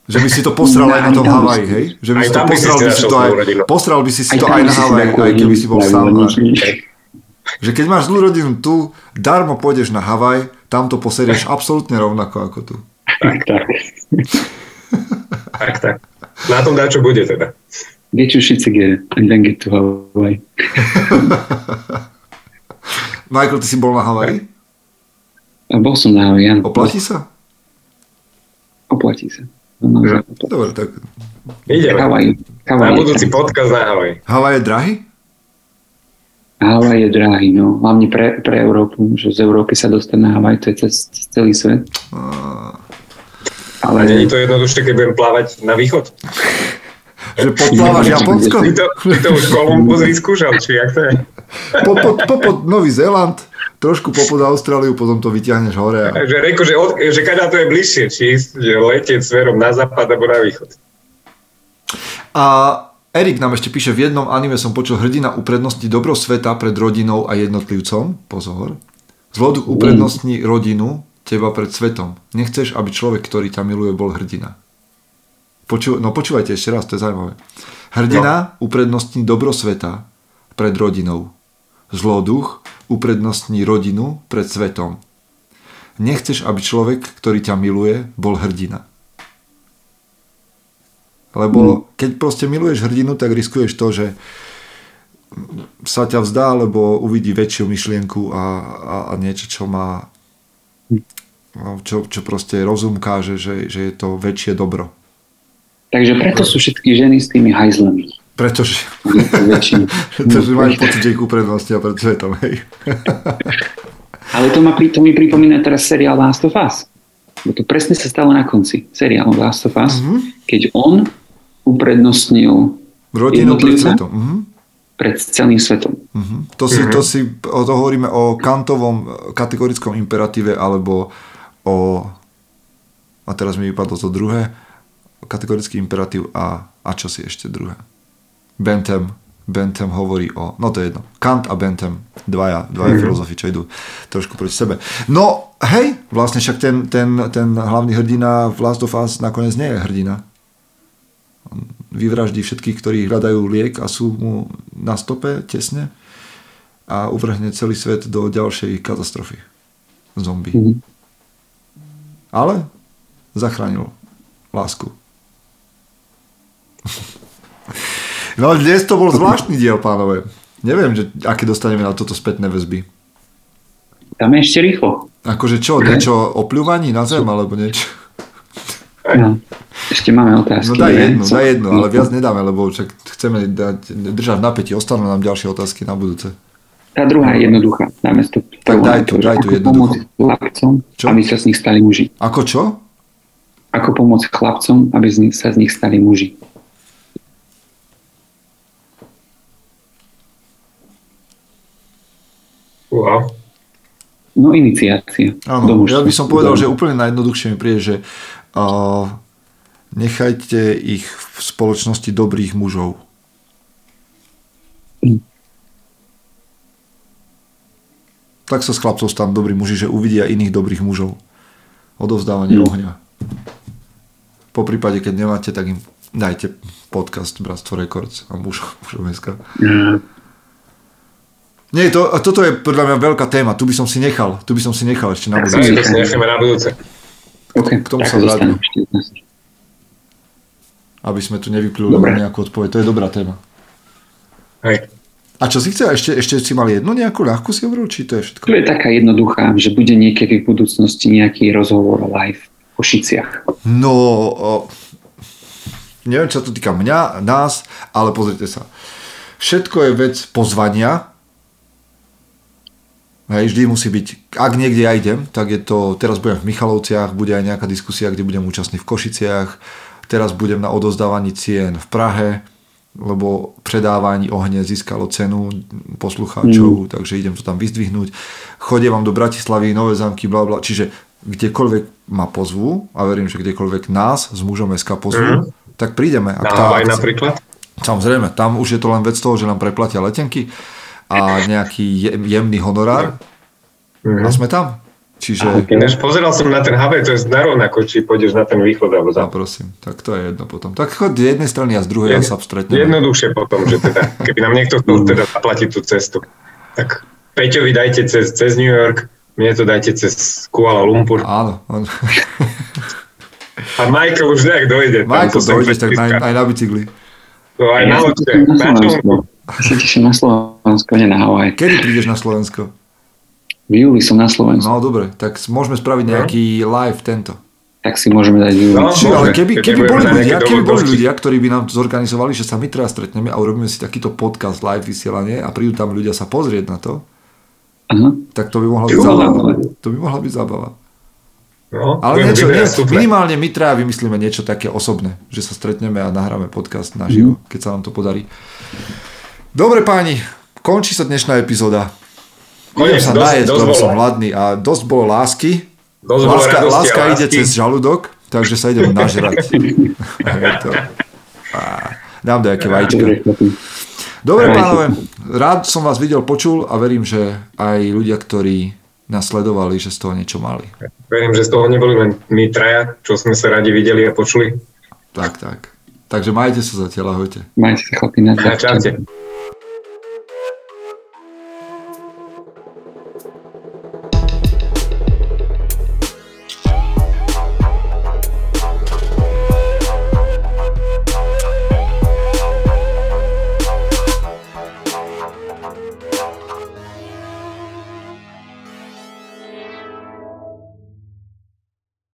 Že by si to postral aj na tom Havaji, hej? Že by si to postral by si to aj, postral by si si to aj na Havaji, aj keby si bol sám. Že keď máš zlú rodinu tu, darmo pôjdeš na Havaj, tam to poserieš absolútne rovnako ako tu. Tak, tak. tak, tak. Na tom dá, čo bude teda. Get your shit together and then get to Hawaii. Michael, ty si bol na Hawaii? Bol som na Hawaii, áno. Oplatí sa? Oplatí sa. No, Dobre, tak... Ideme. Hawaii. Hawaii. Na budúci podcast na Hawaii. Hawaii je drahý? Hawaii je drahý, no. Hlavne pre, pre Európu, že z Európy sa dostane na Hawaii, to je cez, celý svet. A... Ale nie je to jednoduché, keď budem plávať na východ? Že podplávaš Japonsko? Ty to, ty to už Kolumbus vyskúšal, či jak to je? Popod, popod Nový Zéland, trošku popod Austráliu, potom to vyťahneš hore. A... Že reko, že, od, že kada to je bližšie, či letieť smerom na západ alebo na východ. A Erik nám ešte píše, v jednom anime som počul hrdina uprednostní dobro sveta pred rodinou a jednotlivcom. Pozor. Zloduch uprednostní rodinu, teba pred svetom. Nechceš, aby človek, ktorý ťa miluje, bol hrdina. Poču, no počúvajte ešte raz, to je zaujímavé. Hrdina no. uprednostní dobro sveta pred rodinou. Zloduch uprednostní rodinu pred svetom. Nechceš, aby človek, ktorý ťa miluje, bol hrdina. Lebo mm. keď proste miluješ hrdinu, tak riskuješ to, že sa ťa vzdá, lebo uvidí väčšiu myšlienku a, a, a niečo, čo má čo, čo proste rozum káže, že, že je to väčšie dobro. Takže preto sú všetky ženy s tými hajzlami. Pretože, pretože majú pocit, že ich uprednosti a preto je to, hej. Ale to, ma, to mi pripomína teraz seriál Last of Us. Bo to presne sa stalo na konci seriálu Last of Us, mm-hmm. keď on uprednostnil Rodinu pred svetom. Mm-hmm. Pred celým svetom. Mm-hmm. To, si, mm-hmm. to si, o to hovoríme o kantovom kategorickom imperatíve alebo o a teraz mi vypadlo to druhé kategorický imperatív a, a čo si ešte druhé. Bentham, Bentham hovorí o, no to je jedno, Kant a Bentham, dvaja, dvaja mm-hmm. filozofi, čo idú trošku proti sebe. No hej, vlastne však ten, ten, ten hlavný hrdina v Last of Us nakoniec nie je hrdina. On vyvraždí všetkých, ktorí hľadajú liek a sú mu na stope tesne a uvrhne celý svet do ďalšej katastrofy. Zombie. Mm-hmm. Ale zachránil lásku. No dnes to bol zvláštny diel, pánové. Neviem, že, aké dostaneme na toto spätné väzby. Tam je ešte rýchlo. Akože čo, niečo o pľúvaní na zem, alebo niečo? No, ešte máme otázky. No daj jednu, daj jednu, ale viac nedáme, lebo však chceme dať, držať napätí. Ostanú nám ďalšie otázky na budúce. Tá druhá je jednoduchá. Dáme to tak daj tu, daj tu jednoduchú. chlapcom, čo? aby sa z nich stali muži. Ako čo? Ako pomôcť chlapcom, aby sa z nich stali muži. Wow. No iniciácia. Áno, ja by som povedal, že úplne najjednoduchšie mi príde, že uh, nechajte ich v spoločnosti dobrých mužov. Mm. Tak sa s chlapcov stanú dobrí muži, že uvidia iných dobrých mužov. Odovzdávanie mm. ohňa. Po prípade, keď nemáte, tak im dajte podcast Bratstvo Records a mužov, mužov Mm. Nie, to, toto je podľa mňa veľká téma. Tu by som si nechal. Tu by som si nechal ešte na budúce. to si necháme na budúce. Okay. K tomu sa zradím. Aby sme tu nevypluli nejakú odpoveď. To je dobrá téma. Hej. A čo si chcel? Ešte, ešte si mal jednu nejakú ľahkú si hovoril? Či to je všetko? To je taká jednoduchá, že bude niekedy v budúcnosti nejaký rozhovor live v Košiciach. No, o, neviem, čo to týka mňa, nás, ale pozrite sa. Všetko je vec pozvania, Hej, vždy musí byť, ak niekde ja idem, tak je to, teraz budem v Michalovciach, bude aj nejaká diskusia, kde budem účastný v Košiciach, teraz budem na odozdávaní cien v Prahe, lebo predávanie ohne získalo cenu poslucháčov, mm. takže idem to tam vyzdvihnúť. Chodie vám do Bratislavy, Nové zámky, bla bla, čiže kdekoľvek ma pozvú, a verím, že kdekoľvek nás s mužom SK pozvú, mm. tak prídeme. Ak tá, aj napríklad? Samozrejme, tam už je to len vec toho, že nám preplatia letenky a nejaký jemný honorár mm-hmm. a sme tam. Čiže... Ináč pozeral som na ten HB, to je narovnako, či pôjdeš na ten východ alebo západ. No prosím, tak to je jedno potom. Tak chod z jednej strany a z druhej Jed, sa stretneme. Jednoduchšie potom, že teda, keby nám niekto chcel teda zaplatiť tú cestu, tak Peťovi dajte cez, cez New York, mne to dajte cez Kuala Lumpur. Áno. A Michael už nejak dojde. Michael dojde, tak aj, aj na bicykli. To aj na loďke, na ja sa teším na Slovensko, nie na Hawaii. Kedy prídeš na Slovensko? V júli som na Slovensku. No dobre, tak môžeme spraviť nejaký no. live tento. Tak si môžeme dať júli. No, Či, ale keby, keby, boli ľudia, keby boli ľudia, ktorí by nám to zorganizovali, že sa my teraz stretneme a urobíme si takýto podcast live vysielanie a prídu tam ľudia sa pozrieť na to, Aha. tak to by mohla byť zábava. To by mohla byť zábava. No, Ale niečo, nie, minimálne my traja vymyslíme niečo také osobné, že sa stretneme a nahráme podcast naživo, mm. keď sa nám to podarí. Dobre páni, končí sa dnešná epizóda. Idem sa najesť, lebo som hladný a dosť bolo lásky. Dosť láska, bolo láska ide lásky. cez žalúdok, takže sa idem nažrať. dám nejaké vajíčka. Dobre pánové, rád som vás videl, počul a verím, že aj ľudia, ktorí nás sledovali, že z toho niečo mali. Verím, že z toho neboli len my traja, čo sme sa radi videli a počuli. Tak, tak. Takže majte sa zatiaľ, ahojte. Majte sa chlapi na.